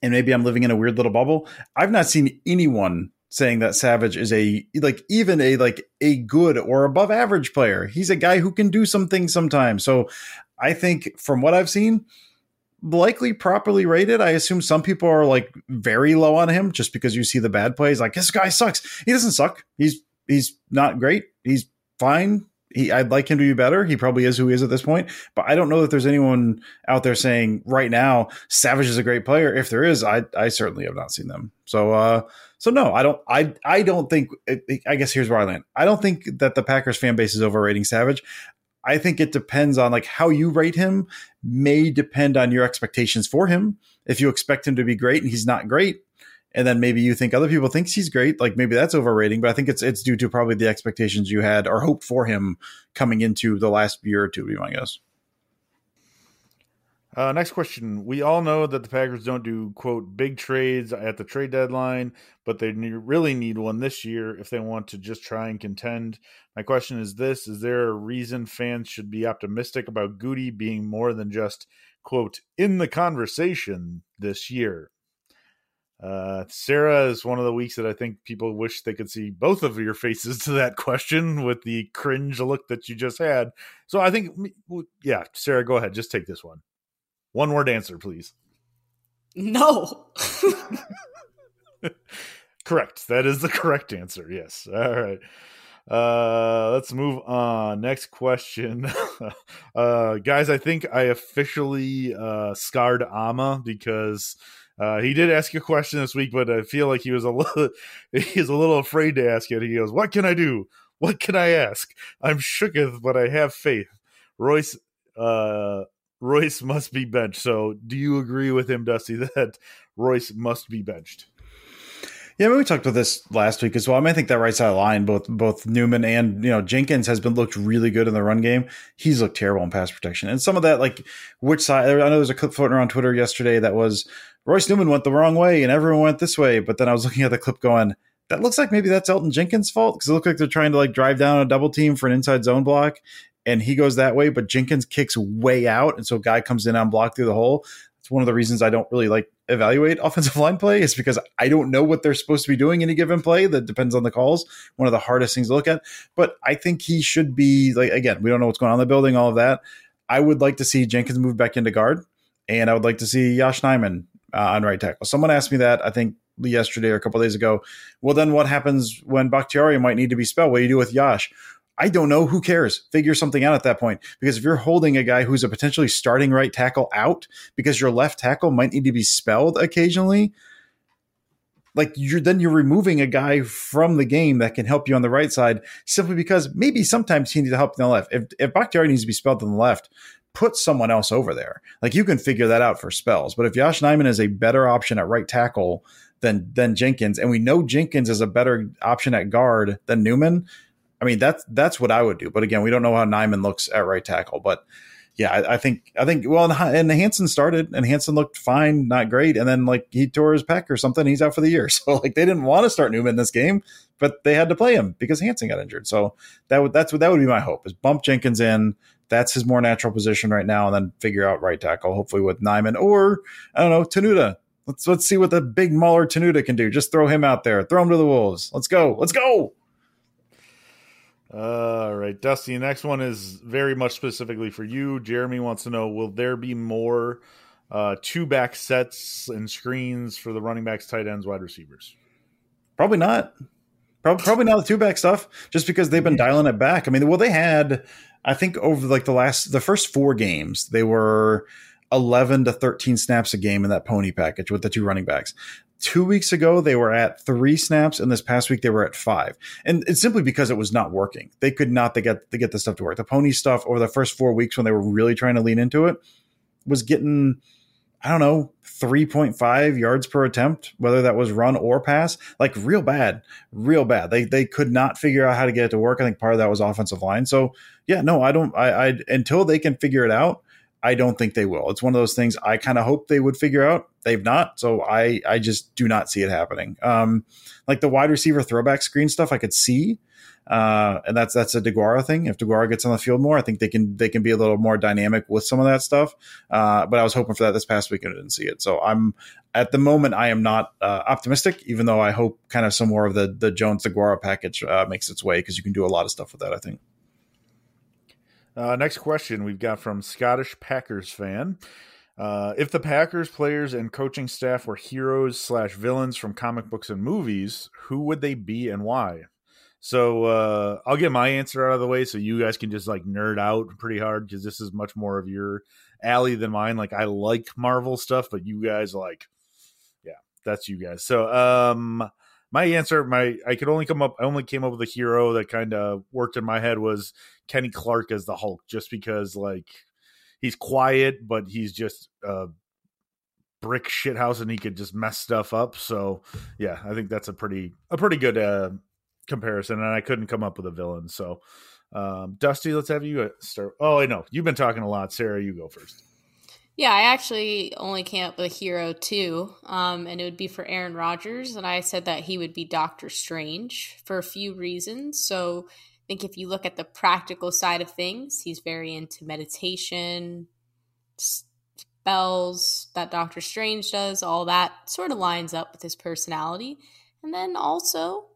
and maybe I'm living in a weird little bubble. I've not seen anyone saying that Savage is a like even a like a good or above average player. He's a guy who can do some things sometimes. So I think from what I've seen, likely properly rated. I assume some people are like very low on him just because you see the bad plays. Like this guy sucks. He doesn't suck. He's he's not great. He's fine. He, I'd like him to be better. He probably is who he is at this point, but I don't know that there's anyone out there saying right now Savage is a great player. If there is, I I certainly have not seen them. So uh so no, I don't I I don't think I guess here's where I land. I don't think that the Packers fan base is overrating Savage. I think it depends on like how you rate him may depend on your expectations for him. If you expect him to be great and he's not great, and then maybe you think other people thinks he's great, like maybe that's overrating. But I think it's it's due to probably the expectations you had or hoped for him coming into the last year or two. Be my guess. Uh, next question. We all know that the Packers don't do, quote, big trades at the trade deadline, but they really need one this year if they want to just try and contend. My question is this Is there a reason fans should be optimistic about Goody being more than just, quote, in the conversation this year? Uh, Sarah is one of the weeks that I think people wish they could see both of your faces to that question with the cringe look that you just had. So I think, yeah, Sarah, go ahead. Just take this one. One word answer, please. No. correct. That is the correct answer. Yes. All right. Uh, let's move on. Next question. uh, guys, I think I officially uh, scarred Ama because uh, he did ask a question this week, but I feel like he was a little he's a little afraid to ask it. He goes, "What can I do? What can I ask? I'm shooketh, but I have faith." Royce uh, Royce must be benched. So, do you agree with him, Dusty, that Royce must be benched? Yeah, we talked about this last week as well. I mean, I think that right side line, both both Newman and you know Jenkins has been looked really good in the run game. He's looked terrible in pass protection, and some of that, like which side? I know there's a clip floating around Twitter yesterday that was Royce Newman went the wrong way and everyone went this way, but then I was looking at the clip going, that looks like maybe that's Elgton Jenkins' fault because it looked like they're trying to like drive down a double team for an inside zone block, and he goes that way, but Jenkins kicks way out, and so guy comes in on block through the hole. It's one of the reasons I don't really like evaluate offensive line play is because I don't know what they're supposed to be doing in given play. That depends on the calls. One of the hardest things to look at. But I think he should be like again, we don't know what's going on in the building, all of that. I would like to see Jenkins move back into guard, and I would like to see Yosh Nijman uh, on right tackle. Someone asked me that I think yesterday or a couple days ago. Well, then what happens when Bakhtiari might need to be spelled? What do you do with Yosh? I don't know. Who cares? Figure something out at that point. Because if you're holding a guy who's a potentially starting right tackle out because your left tackle might need to be spelled occasionally, like you're then you're removing a guy from the game that can help you on the right side simply because maybe sometimes he needs to help on the left. If if Bakhtiari needs to be spelled on the left, put someone else over there. Like you can figure that out for spells. But if Yosh Nijman is a better option at right tackle than than Jenkins, and we know Jenkins is a better option at guard than Newman, I mean that's that's what I would do. But again, we don't know how Nijman looks at right tackle. But yeah, I, I think I think well, and Hanson started, and Hanson looked fine, not great, and then like he tore his pec or something, he's out for the year. So like they didn't want to start Newman this game, but they had to play him because Hanson got injured. So that would that's what that would be my hope is bump Jenkins in. That's his more natural position right now, and then figure out right tackle, hopefully with Nijman or I don't know Tanuda. Let's let's see what the big Mauler Tanuda can do. Just throw him out there, throw him to the wolves. Let's go, let's go. All right, Dusty. The Next one is very much specifically for you. Jeremy wants to know: Will there be more uh, two back sets and screens for the running backs, tight ends, wide receivers? Probably not. Probably, probably not the two back stuff, just because they've been dialing it back. I mean, well, they had, I think, over like the last, the first four games, they were 11 to 13 snaps a game in that pony package with the two running backs. Two weeks ago, they were at three snaps, and this past week they were at five. And it's simply because it was not working. They could not they get they get the stuff to work. The pony stuff over the first four weeks when they were really trying to lean into it was getting, I don't know, 3.5 yards per attempt, whether that was run or pass, like real bad, real bad. They they could not figure out how to get it to work. I think part of that was offensive line. So yeah, no, I don't I, I until they can figure it out, I don't think they will. It's one of those things I kind of hope they would figure out. They've not, so I I just do not see it happening. Um, like the wide receiver throwback screen stuff, I could see, uh, and that's that's a Deguara thing. If Deguara gets on the field more, I think they can they can be a little more dynamic with some of that stuff. Uh, but I was hoping for that this past week and I didn't see it. So I'm at the moment I am not uh, optimistic, even though I hope kind of some more of the the Jones Deguara package uh, makes its way because you can do a lot of stuff with that. I think. Uh, next question we've got from Scottish Packers fan. Uh, if the Packers players and coaching staff were heroes slash villains from comic books and movies, who would they be and why? So uh, I'll get my answer out of the way so you guys can just like nerd out pretty hard because this is much more of your alley than mine. Like I like Marvel stuff, but you guys like, yeah, that's you guys. So um, my answer, my I could only come up. I only came up with a hero that kind of worked in my head was Kenny Clark as the Hulk, just because like he's quiet, but he's just a brick shithouse and he could just mess stuff up. So yeah, I think that's a pretty a pretty good uh, comparison. And I couldn't come up with a villain. So um, Dusty, let's have you uh, start. Oh, I know you've been talking a lot. Sarah, you go first. Yeah, I actually only came up with a hero too, um, and it would be for Aaron Rodgers. And I said that he would be Doctor Strange for a few reasons. So I think if you look at the practical side of things, he's very into meditation, spells that Doctor Strange does, all that sort of lines up with his personality. And then also,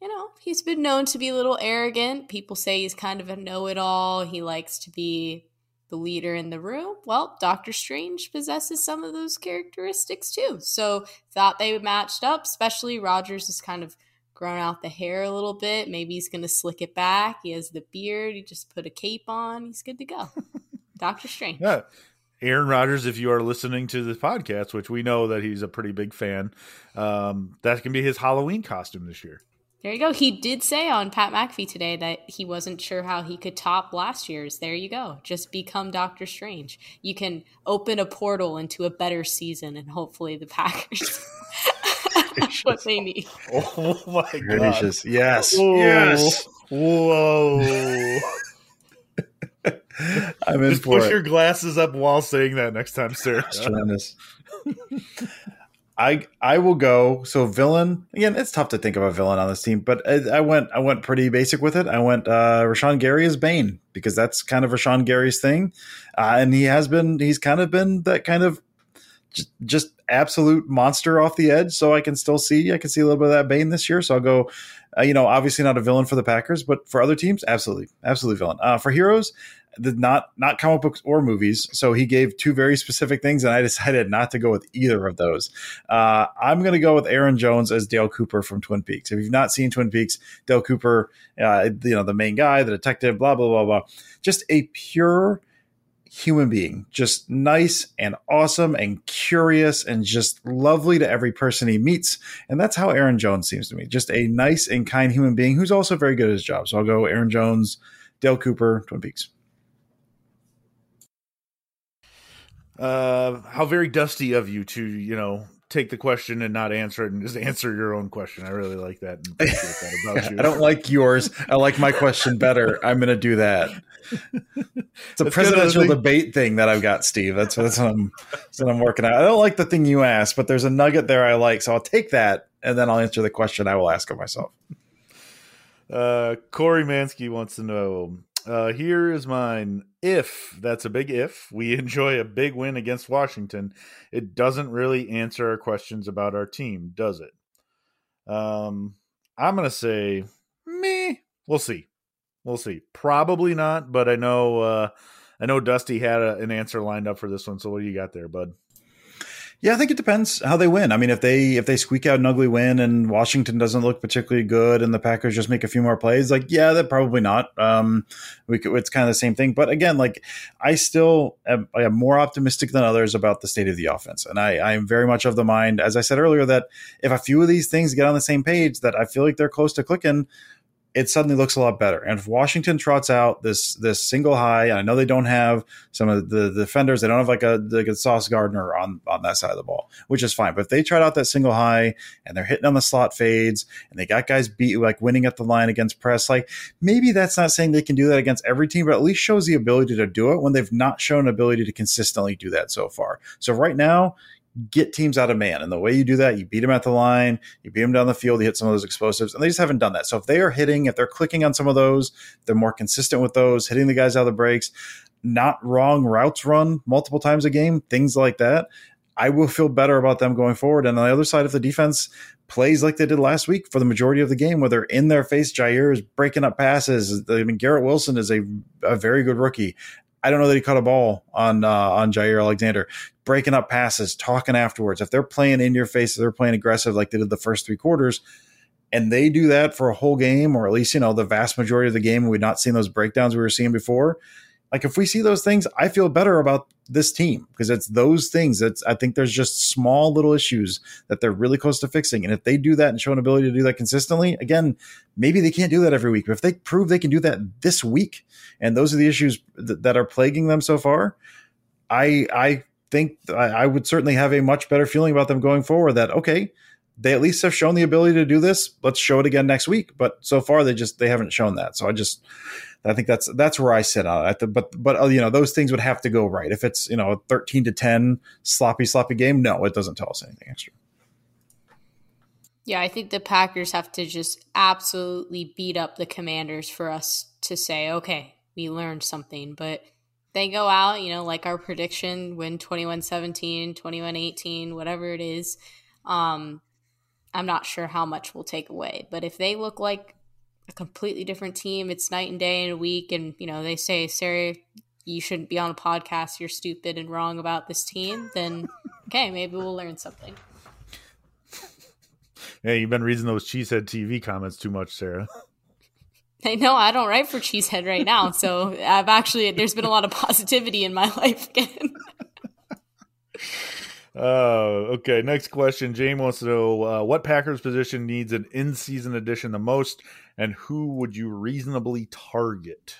you know, he's been known to be a little arrogant. People say he's kind of a know it all. He likes to be the leader in the room. Well, Doctor Strange possesses some of those characteristics too. So thought they matched up, especially Rodgers is kind of grown out the hair a little bit. Maybe he's going to slick it back. He has the beard. He just put a cape on. He's good to go. Doctor Strange. Yeah. Aaron Rodgers, if you are listening to the podcast, which we know that he's a pretty big fan, um, that can be his Halloween costume this year. There you go. He did say on Pat McAfee today that he wasn't sure how he could top last year's. There you go. Just become Doctor Strange. You can open a portal into a better season, and hopefully the Packers what they need. Oh my Gracious. god! Yes, Whoa. yes. Whoa! I'm in Just for push it. your glasses up while saying that next time, sir. It's tremendous. I I will go. So villain again. It's tough to think of a villain on this team, but I, I went I went pretty basic with it. I went uh, Rashan Gary as Bane because that's kind of Rashan Gary's thing, uh, and he has been he's kind of been that kind of just, just absolute monster off the edge. So I can still see I can see a little bit of that Bane this year. So I'll go. Uh, you know, obviously not a villain for the Packers, but for other teams, absolutely, absolutely villain. Uh, for heroes, the not not comic books or movies. So he gave two very specific things, and I decided not to go with either of those. Uh, I'm going to go with Aaron Jones as Dale Cooper from Twin Peaks. If you've not seen Twin Peaks, Dale Cooper, uh, you know the main guy, the detective, blah blah blah blah, just a pure human being, just nice and awesome and curious and just lovely to every person he meets. And that's how Aaron Jones seems to me. Just a nice and kind human being who's also very good at his job. So I'll go Aaron Jones, Dale Cooper, Twin Peaks. Uh, how very dusty of you to you know take the question and not answer it and just answer your own question. I really like that. And that about you. I don't like yours. I like my question better. I'm going to do that. It's a That's presidential debate thing that I've got, Steve. That's what, that's what I'm that's what I'm working on. I don't like the thing you asked, but there's a nugget there I like, so I'll take that and then I'll answer the question I will ask of myself. Uh, Corey Mansky wants to know. Uh, here is mine. If that's a big if, we enjoy a big win against Washington, it doesn't really answer our questions about our team, does it? Um, I'm gonna say me. We'll see. We'll see. Probably not, but I know. Uh, I know Dusty had a, an answer lined up for this one. So what do you got there, bud? Yeah, I think it depends how they win. I mean, if they if they squeak out an ugly win and Washington doesn't look particularly good and the Packers just make a few more plays, like yeah, that probably not. Um, we could, it's kind of the same thing. But again, like I still am, I am more optimistic than others about the state of the offense, and I I am very much of the mind, as I said earlier, that if a few of these things get on the same page, that I feel like they're close to clicking. It suddenly looks a lot better. And if Washington trots out this this single high, and I know they don't have some of the, defenders, they don't have like a like a Sauce Gardner on on that side of the ball, which is fine. But if they trot out that single high and they're hitting on the slot fades and they got guys beat like winning at the line against press, like maybe that's not saying they can do that against every team, but at least shows the ability to do it when they've not shown ability to consistently do that so far. So right now, get teams out of man. And the way you do that, you beat them at the line, you beat them down the field, you hit some of those explosives, and they just haven't done that. So if they are hitting, if they're clicking on some of those, they're more consistent with those, hitting the guys out of the breaks, not wrong routes run multiple times a game, things like that. I will feel better about them going forward. And on the other side, if the defense plays like they did last week for the majority of the game, where they're in their face, Jaire is breaking up passes. I mean, Garrett Wilson is a, a very good rookie. I don't know that he caught a ball on uh, on Jaire Alexander, breaking up passes, talking afterwards. If they're playing in your face, if they're playing aggressive like they did the first three quarters, and they do that for a whole game, or at least you know the vast majority of the game, we've not seen those breakdowns we were seeing before. Like if we see those things, I feel better about this team because it's those things. That's I think there's just small little issues that they're really close to fixing, and if they do that and show an ability to do that consistently, again, maybe they can't do that every week. But if they prove they can do that this week, and those are the issues th- that are plaguing them so far, I I think I, I would certainly have a much better feeling about them going forward. That okay, they at least have shown the ability to do this. Let's show it again next week. But so far, they just they haven't shown that. So I just I think that's that's where I sit on it. But but uh, you know those things would have to go right. If it's you know a thirteen to ten sloppy sloppy game, no, it doesn't tell us anything extra. Yeah, I think the Packers have to just absolutely beat up the Commanders for us to say, okay, we learned something. But they go out, you know, like our prediction, win 21 17, 21 18, whatever it is. Um, I'm not sure how much we'll take away. But if they look like a completely different team, it's night and day in a week, and, you know, they say, Sarah, you shouldn't be on a podcast, you're stupid and wrong about this team, then okay, maybe we'll learn something. Yeah, you've been reading those Cheesehead TV comments too much, Sarah. I know I don't write for Cheesehead right now, so I've actually there's been a lot of positivity in my life again. Uh, okay, next question. Jane wants to know uh, what Packers position needs an in-season addition the most, and who would you reasonably target?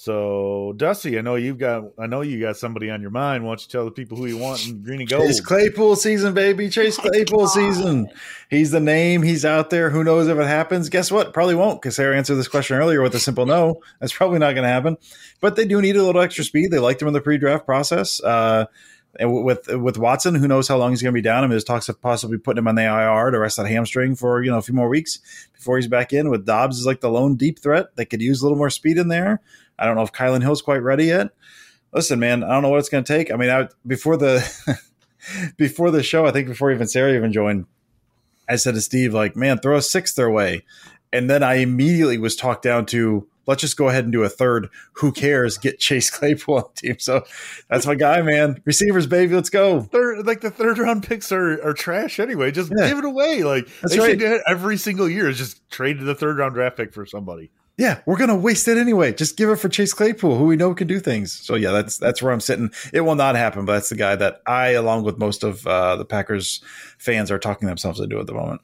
So, Dusty, I know you've got, I know you got somebody on your mind. Why don't you tell the people who you want in green and gold? Chase Claypool season, baby. Chase Claypool season. He's the name. He's out there. Who knows if it happens? Guess what? Probably won't because Sarah answered this question earlier with a simple no. That's probably not going to happen. But they do need a little extra speed. They liked him in the pre-draft process. Uh, and with with Watson, who knows how long he's going to be down? I mean, there's talks of possibly putting him on the IR to rest that hamstring for you know a few more weeks before he's back in. With Doubs is like the lone deep threat. They could use a little more speed in there. I don't know if Kylin Hill's quite ready yet. Listen, man, I don't know what it's going to take. I mean, I, before the before the show, I think before even Sarah even joined, I said to Steve, like, man, throw a sixth their way, and then I immediately was talked down to let's just go ahead and do a third. Who cares? Get Chase Claypool on the team. So that's my guy, man. Receivers, baby, let's go. Third, like the third round picks are, are trash anyway. Just Yeah. give it away. Like That's they right. should do it every single year. Is just trade the third round draft pick for somebody. Yeah, we're gonna waste it anyway. Just give it for Chase Claypool, who we know can do things. So yeah, that's that's where I'm sitting. It will not happen, but that's the guy that I, along with most of uh, the Packers fans, are talking themselves into at the moment.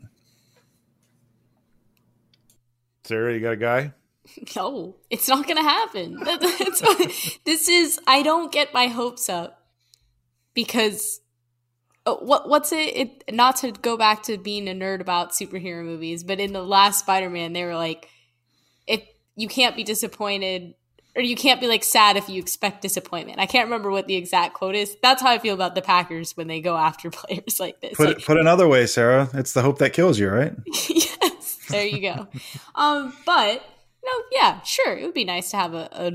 Sarah, you got a guy? No, it's not going to happen. What- this is I don't get my hopes up. because uh, what what's it, it? Not to go back to being a nerd about superhero movies, but in the last Spider-Man, they were like, if you can't be disappointed or you can't be like sad if you expect disappointment. I can't remember what the exact quote is. That's how I feel about the Packers when they go after players like this. Put like, put another way, Sarah. It's the hope that kills you, right? yes, there you go. um, but no, yeah, sure, it would be nice to have a, a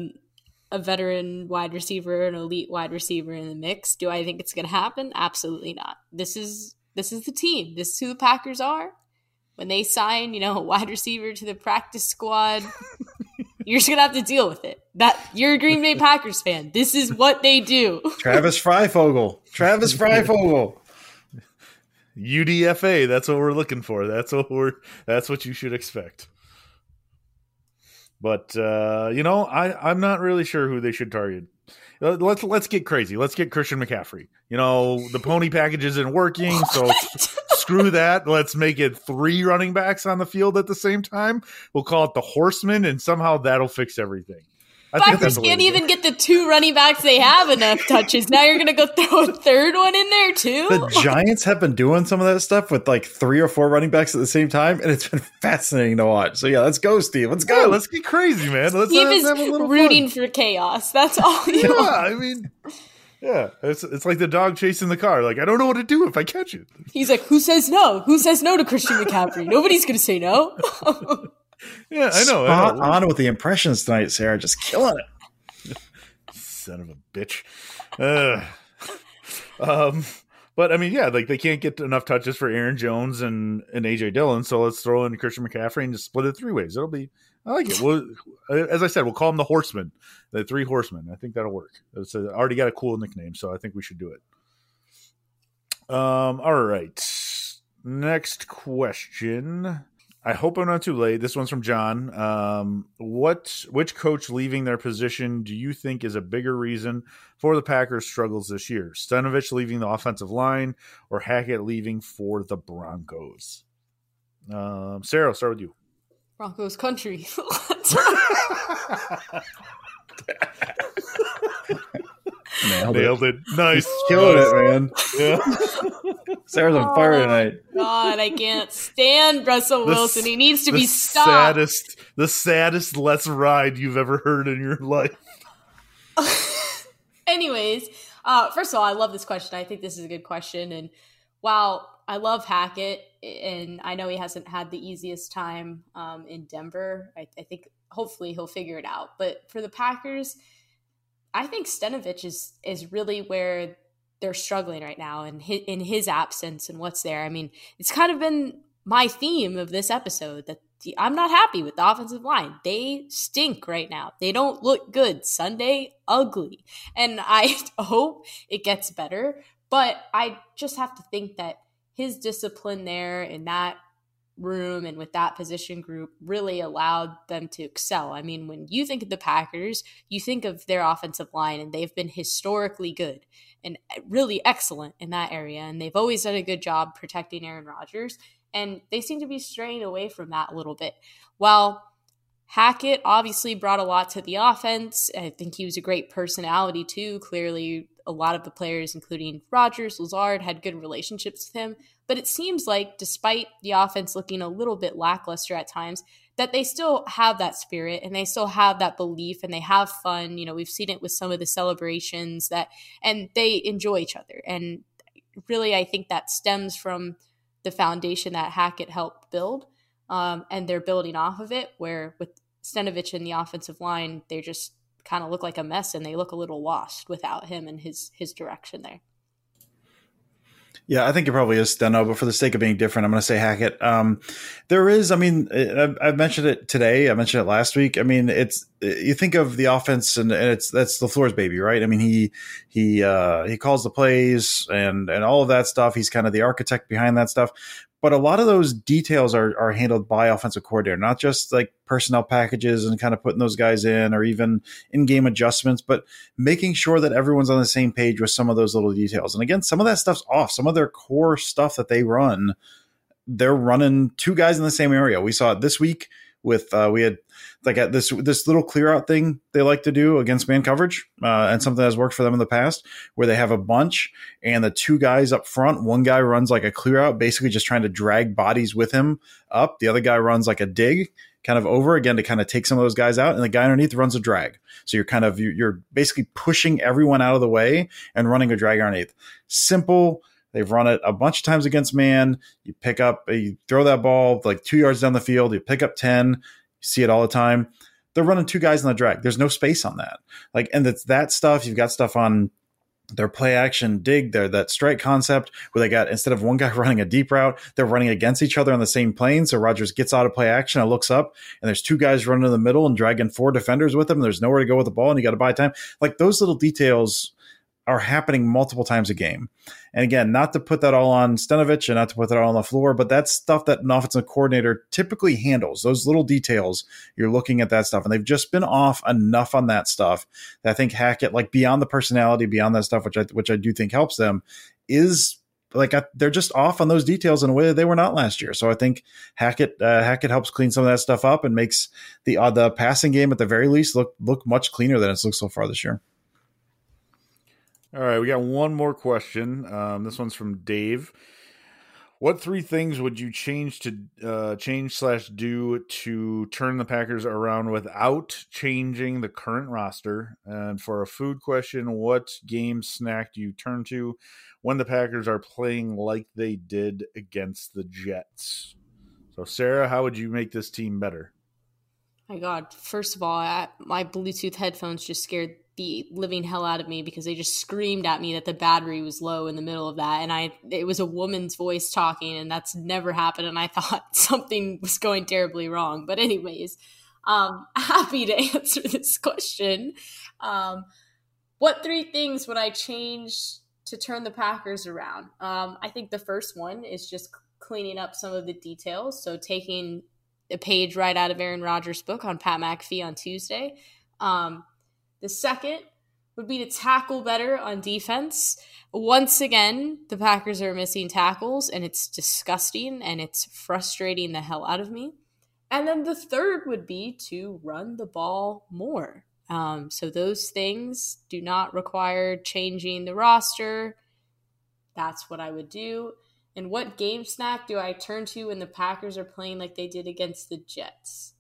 a veteran wide receiver, an elite wide receiver in the mix. Do I think it's going to happen? Absolutely not. This is this is the team. This is who the Packers are. When they sign, you know, a wide receiver to the practice squad, you're just gonna have to deal with it. That you're a Green Bay Packers fan. This is what they do. Travis Freifogel. Travis Freifogel. UDFA. That's what we're looking for. That's what we're. That's what you should expect. But uh, you know, I I'm not really sure who they should target. Uh, let's let's get crazy. Let's get Christian McCaffrey. You know, the pony package isn't working, so screw that. Let's make it three running backs on the field at the same time. We'll call it the Horseman, and somehow that'll fix everything. I Packers can't even get the two running backs they have enough touches. Now you're going to go throw a third one in there too. The Giants have been doing some of that stuff with like three or four running backs at the same time, and it's been fascinating to watch. So yeah, let's go, Steve. Let's go. Yeah, let's get crazy, man. Let's, Steve let's is rooting fun. for chaos. That's all. yeah, want. I mean. Yeah, it's it's like the dog chasing the car. Like I don't know what to do if I catch it. He's like, "Who says no? Who says no to Christian McCaffrey? Nobody's going to say no." yeah, I know. Spot I know. on with the impressions tonight, Sarah. Just killing it son of a bitch. Uh, um, but I mean, yeah, like they can't get enough touches for Aaron Jones and and AJ Dillon, so let's throw in Christian McCaffrey and just split it three ways. It'll be, I like it. Well, as I said, we'll call them the Horsemen, the three Horsemen. I think that'll work. It's a, already got a cool nickname, so I think we should do it. Um. All right. Next question. I hope I'm not too late. This one's from John. Um, what which coach leaving their position do you think is a bigger reason for the Packers' struggles this year? Stenavich leaving the offensive line or Hackett leaving for the Broncos? Um, Sarah, I'll start with you. Broncos country. Nailed, Nailed it. it. Nice. Killed it, man. Yeah. Sarah's on fire oh tonight. God, I can't stand Russell the, Wilson. He needs to be stopped. Saddest, the saddest "Let's Ride" you've ever heard in your life. Anyways, uh, first of all, I love this question. I think this is a good question. And while I love Hackett, and I know he hasn't had the easiest time um, in Denver, I, I think hopefully he'll figure it out. But for the Packers I think Stenavich is is really where they're struggling right now, and in his absence and what's there. I mean, it's kind of been my theme of this episode that I'm not happy with the offensive line. They stink right now. They don't look good. Sunday, ugly, and I hope it gets better. But I just have to think that his discipline there and that room and with that position group really allowed them to excel. I mean, when you think of the Packers, you think of their offensive line, and they've been historically good and uh, really excellent in that area. And they've always done a good job protecting Aaron Rodgers. And they seem to be straying away from that a little bit. Well, Hackett obviously brought a lot to the offense. I think he was a great personality too. Clearly, a lot of the players, including Rodgers, Lazard, had good relationships with him. But it seems like, despite the offense looking a little bit lackluster at times, that they still have that spirit and they still have that belief and they have fun. You know, we've seen it with some of the celebrations that, and they enjoy each other. And really, I think that stems from the foundation that Hackett helped build. Um, and they're building off of it, where with Stenavich in the offensive line, they're just kind of look like a mess and they look a little lost without him and his his direction there. Yeah, I think it probably is Steno, but for the sake of being different, I'm going to say Hackett. Um, there is, I mean, I've, I've, mentioned it today. I mentioned it last week. I mean, it's you think of the offense, and, and it's that's LaFleur's baby, right? I mean, he he uh, he calls the plays and and all of that stuff. He's kind of the architect behind that stuff but a lot of those details are, are handled by offensive coordinator, not just like personnel packages and kind of putting those guys in or even in game adjustments, but making sure that everyone's on the same page with some of those little details. And again, some of that stuff's off. Some of their core stuff that they run, they're running two guys in the same area. We saw it this week with uh, we had like a, this this little clear out thing they like to do against man coverage, uh, and something that's worked for them in the past, where they have a bunch and the two guys up front, one guy runs like a clear out, basically just trying to drag bodies with him up. The other guy runs like a dig, kind of over again to kind of take some of those guys out, and the guy underneath runs a drag. So you're kind of you're basically pushing everyone out of the way and running a drag underneath. Simple They've run it a bunch of times against man. You pick up, uh, you throw that ball like two yards down the field, you pick up 10, you see it all the time. They're running two guys in the drag. There's no space on that. Like, and that's that stuff. You've got stuff on their play action dig there, that strike concept where they got instead of one guy running a deep route, they're running against each other on the same plane. So Rodgers gets out of play action and looks up, and there's two guys running in the middle and dragging four defenders with them. And there's nowhere to go with the ball, and you got to buy time. Like those little details are happening multiple times a game. And again, not to put that all on Stenavich and not to put that all on LaFleur, but that's stuff that an offensive coordinator typically handles. Those little details, you're looking at that stuff. And they've just been off enough on that stuff that I think Hackett, like beyond the personality, beyond that stuff, which I which I do think helps them, is like they're just off on those details in a way that they were not last year. So I think Hackett uh, Hackett helps clean some of that stuff up and makes the uh, the passing game at the very least look look much cleaner than it's looked so far this year. All right, we got one more question. Um, this one's from Dave. What three things would you change to uh, change slash do to turn the Packers around without changing the current roster? And for a food question, what game snack do you turn to when the Packers are playing like they did against the Jets? So, Sarah, how would you make this team better? My God! First of all, I, my Bluetooth headphones just scared the living hell out of me because they just screamed at me that the battery was low in the middle of that. And i it was a woman's voice talking and that's never happened. And i thought something was going terribly wrong. But anyways um happy to answer this question. Um what three things would i change to turn the packers around? Um i think the first one is just cleaning up some of the details. So taking a page right out of aaron rodgers book on pat mcafee on tuesday. Um the second would be to tackle better on defense. Once again, the Packers are missing tackles, and it's disgusting and it's frustrating the hell out of me. And then the third would be to run the ball more. Um, so those things do not require changing the roster. That's what I would do. And what game snack do I turn to when the Packers are playing like they did against the Jets?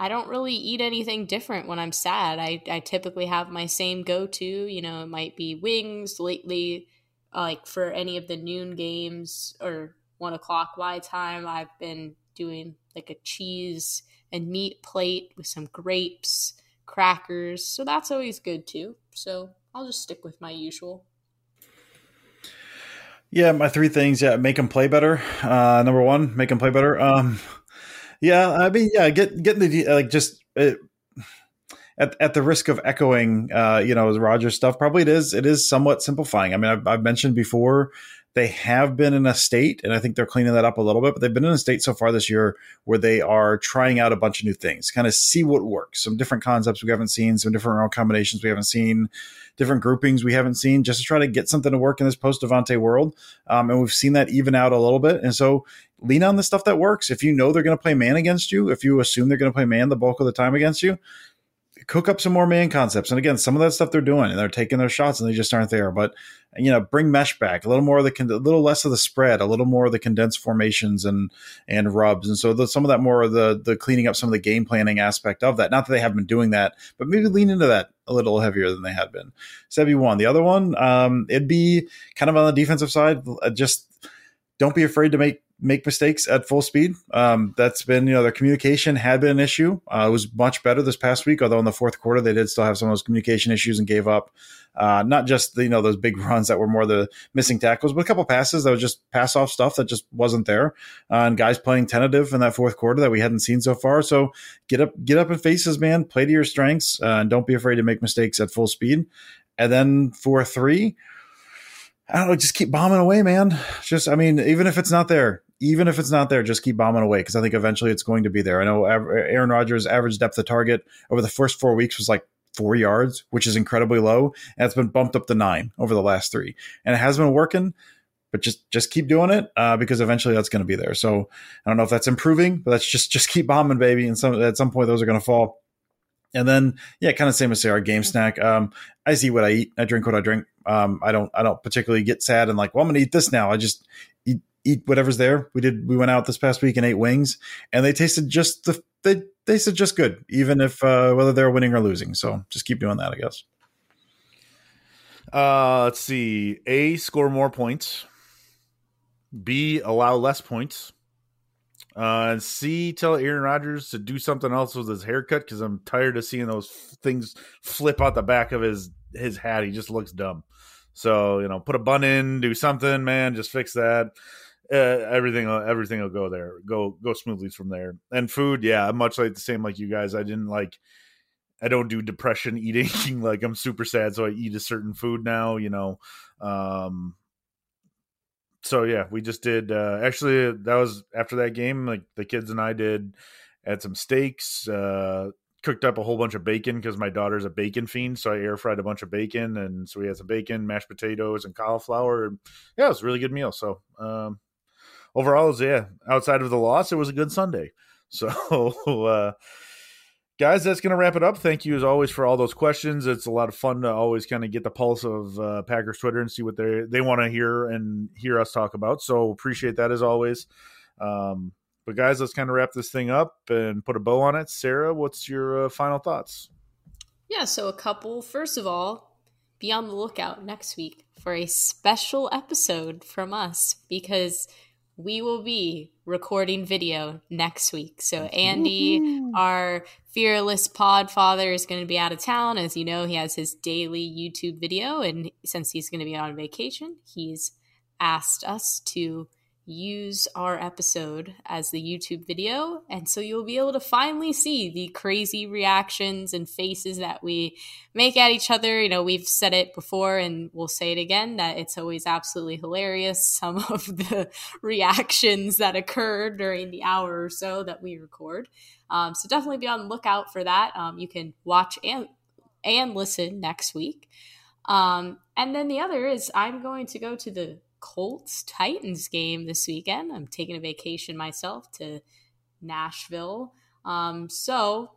I don't really eat anything different when I'm sad. I, I typically have my same go to. You know, it might be wings lately, like for any of the noon games or one o'clock Y time. I've been doing like a cheese and meat plate with some grapes, crackers. So that's always good too. So I'll just stick with my usual. Yeah, my three things. Yeah, make them play better. Uh, number one, make them play better. Um, yeah, I mean, yeah, get getting the like just it, at at the risk of echoing, uh, you know, Roger stuff. Probably it is it is somewhat simplifying. I mean, I've, I've mentioned before they have been in a state, and I think they're cleaning that up a little bit, but they've been in a state so far this year where they are trying out a bunch of new things, kind of see what works, some different concepts we haven't seen, some different combinations we haven't seen, different groupings we haven't seen, just to try to get something to work in this post Davante world. Um, and we've seen that even out a little bit. And so lean on the stuff that works. If you know they're going to play man against you, if you assume they're going to play man the bulk of the time against you, cook up some more man concepts. And again, some of that stuff they're doing and they're taking their shots and they just aren't there. But you know, bring mesh back a little more of the, a little less of the spread, a little more of the condensed formations and and rubs. And so the, some of that more of the the cleaning up some of the game planning aspect of that. Not that they haven't been doing that, but maybe lean into that a little heavier than they had been. So that'd be one. The other one, um, it'd be kind of on the defensive side. Uh, just don't be afraid to make make mistakes at full speed. Um, that's been, you know, their communication had been an issue. Uh, it was much better this past week, although in the fourth quarter they did still have some of those communication issues and gave up uh, not just the, you know those big runs that were more the missing tackles, but a couple passes that was just pass off stuff that just wasn't there, uh, and guys playing tentative in that fourth quarter that we hadn't seen so far. So get up, get up in faces, man. Play to your strengths, uh, and don't be afraid to make mistakes at full speed. And then for three, I don't know, just keep bombing away, man. Just, I mean, even if it's not there, even if it's not there, just keep bombing away because I think eventually it's going to be there. I know Aaron Rodgers' average depth of target over the first four weeks was like four yards, which is incredibly low, and it's been bumped up to nine over the last three, and it has been working. but just just keep doing it uh, because eventually that's going to be there. So I don't know if that's improving, but that's just just keep bombing, baby. And some at some point those are going to fall. And then yeah, kind of same as say our game snack. Um, I see what I eat. I drink what I drink. Um, I don't I don't particularly get sad and like, well, I'm gonna eat this now. I just eat whatever's there. We did we went out this past week and ate wings, and they tasted just the they tasted just good, even if uh, whether they're winning or losing. So just keep doing that, I guess. Uh, let's see. A score more points. B allow less points. Uh, and C tell Aaron Rodgers to do something else with his haircut because I'm tired of seeing those things flip out the back of his his hat. He just looks dumb. So you know, put a bun in, do something, man. Just fix that. Uh, everything, everything will go there, go go smoothly from there. And food, yeah, much like the same like you guys. I didn't like. I don't do depression eating. like I'm super sad, so I eat a certain food now. You know, um, so yeah, we just did. Uh, actually, that was after that game. Like the kids and I did, had some steaks, uh, cooked up a whole bunch of bacon because my daughter's a bacon fiend. So I air fried a bunch of bacon, and so we had some bacon, mashed potatoes, and cauliflower. Yeah, it was a really good meal. So um, overall, yeah, outside of the loss, it was a good Sunday. So uh, guys, that's going to wrap it up. Thank you as always for all those questions. It's a lot of fun to always kind of get the pulse of uh, Packers Twitter and see what they they want to hear and hear us talk about. So appreciate that as always. Um, but guys, let's kind of wrap this thing up and put a bow on it. Sarah, what's your uh, final thoughts? Yeah, so a couple. First of all, be on the lookout next week for a special episode from us because we will be recording video next week. So Andy, Woo-hoo. our fearless pod father, is going to be out of town. As you know, he has his daily YouTube video, and since he's going to be on vacation, he's asked us to use our episode as the YouTube video. And so you'll be able to finally see the crazy reactions and faces that we make at each other. You know, we've said it before and we'll say it again that it's always absolutely hilarious. Some of the reactions that occur during the hour or so that we record. Um, so definitely be on the lookout for that. Um, you can watch and and listen next week. Um, and then the other is I'm going to go to the Colts Titans game this weekend. I'm taking a vacation myself to Nashville. Um, so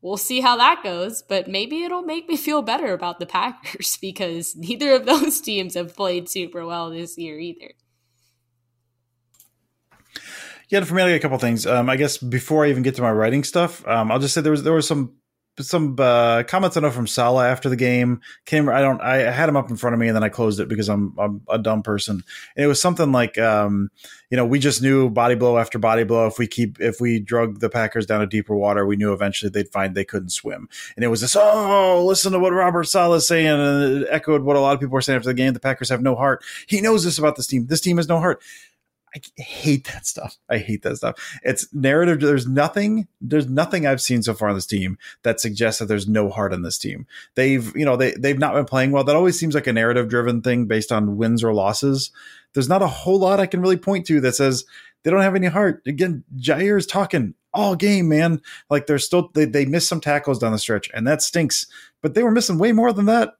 we'll see how that goes, but maybe it'll make me feel better about the Packers because neither of those teams have played super well this year either. Yeah, for me, I got a couple things. Um, I guess before I even get to my writing stuff, um, I'll just say there was there was some some uh, comments I know from Saleh after the game came. I don't. I had him up in front of me, and then I closed it because I'm, I'm a dumb person. And it was something like, um, you know, we just knew body blow after body blow. If we keep, if we drug the Packers down to deeper water, we knew eventually they'd find they couldn't swim. And it was this. Oh, listen to what Robert Saleh is saying, and it echoed what a lot of people were saying after the game. The Packers have no heart. He knows this about this team. This team has no heart. I hate that stuff. I hate that stuff. It's narrative. There's nothing. There's nothing I've seen so far on this team that suggests that there's no heart in this team. They've, you know, they they've not been playing well. That always seems like a narrative driven thing based on wins or losses. There's not a whole lot I can really point to that says they don't have any heart. Again, Jaire is talking all game, man. Like they're still they they missed some tackles down the stretch, and that stinks. But they were missing way more than that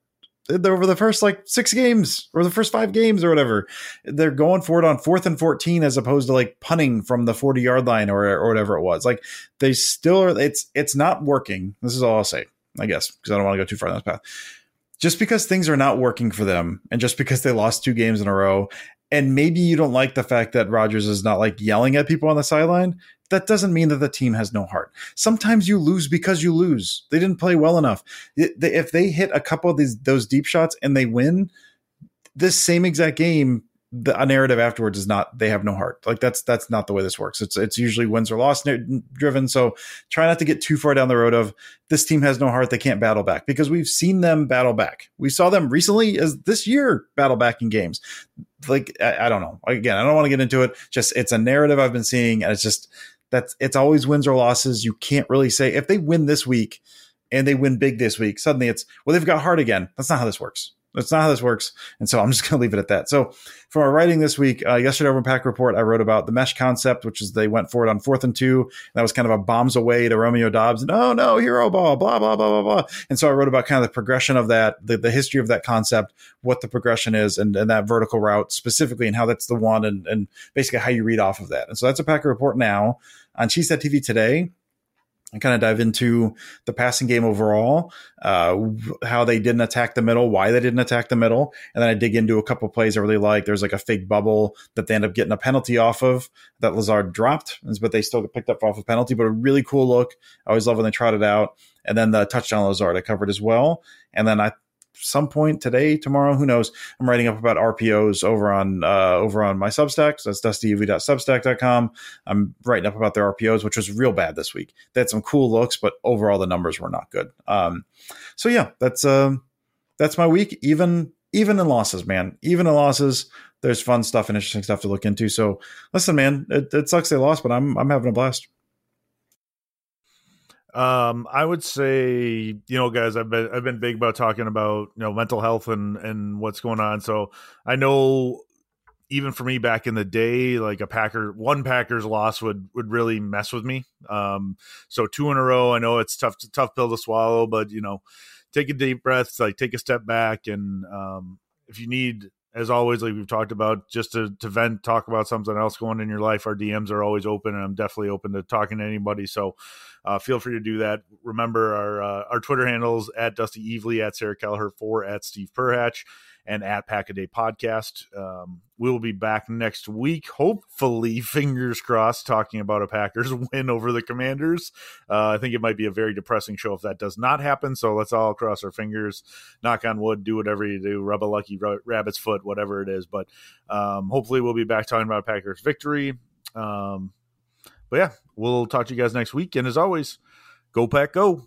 over the first like six games or the first five games or whatever. They're going for it on fourth and 14 as opposed to like punting from the 40 yard line or, or whatever it was. Like they still are, it's, it's not working. This is all I'll say, I guess, because I don't want to go too far down this path. Just because things are not working for them and just because they lost two games in a row and maybe you don't like the fact that Rodgers is not like yelling at people on the sideline that doesn't mean that the team has no heart. Sometimes you lose because you lose. They didn't play well enough. If they hit a couple of these those deep shots and they win, this same exact game the narrative afterwards is not they have no heart. Like that's that's not the way this works. It's it's usually wins or loss driven. So try not to get too far down the road of this team has no heart. They can't battle back because we've seen them battle back. We saw them recently as this year battle back in games. Like I, I don't know. Again, I don't want to get into it. Just it's a narrative I've been seeing, and it's just that's it's always wins or losses. You can't really say if they win this week and they win big this week. Suddenly it's well they've got heart again. That's not how this works That's not how this works. And so I'm just going to leave it at that. So for our writing this week, uh, yesterday over in Pack Report, I wrote about the mesh concept, which is they went for it on fourth and two. And that was kind of a bombs away to Romeo Doubs. No, no, hero ball, blah, blah, blah, blah, blah. And so I wrote about kind of the progression of that, the, the history of that concept, what the progression is, and, and that vertical route specifically, and how that's the one, and, and basically how you read off of that. And so that's a Packer Report now. On Cheesehead TV today, and kind of dive into the passing game overall, uh, how they didn't attack the middle, why they didn't attack the middle, and then I dig into a couple plays I really like. There's like a fake bubble that they end up getting a penalty off of that Lazard dropped, but they still picked up off a penalty. But a really cool look. I always love when they trot it out. And then the touchdown Lazard I covered as well. And then I some point today, tomorrow, who knows? I'm writing up about RPOs over on uh, over on my Substack. So that's dustyuv.substack.com. I'm writing up about their RPOs, which was real bad this week. They had some cool looks, but overall the numbers were not good. Um, so yeah, that's um, that's my week. Even even in losses, man. Even in losses, there's fun stuff and interesting stuff to look into. So listen, man, it, it sucks they lost, but I'm I'm having a blast. Um, I would say, you know, guys, I've been I've been big about talking about you know mental health and and what's going on. So I know even for me back in the day, like a Packer one Packers loss would would really mess with me. Um, so two in a row, I know it's tough tough pill to swallow, but you know, take a deep breath, like take a step back, and um, if you need as always, like we've talked about, just to, to vent, talk about something else going in your life. Our DMs are always open, and I'm definitely open to talking to anybody. So uh, feel free to do that. Remember our uh, our Twitter handles at Dusty Evely, at Sarah Kelleher, four at Steve Perhatch and at Pack a Day Podcast. Um, we will be back next week, hopefully, fingers crossed, talking about a Packers win over the Commanders. Uh, I think it might be a very depressing show if that does not happen. So let's all cross our fingers, knock on wood, do whatever you do, rub a lucky rabbit's foot, whatever it is. But um, hopefully, we'll be back talking about Packers victory. Um, but yeah, we'll talk to you guys next week. And as always, go pack, go.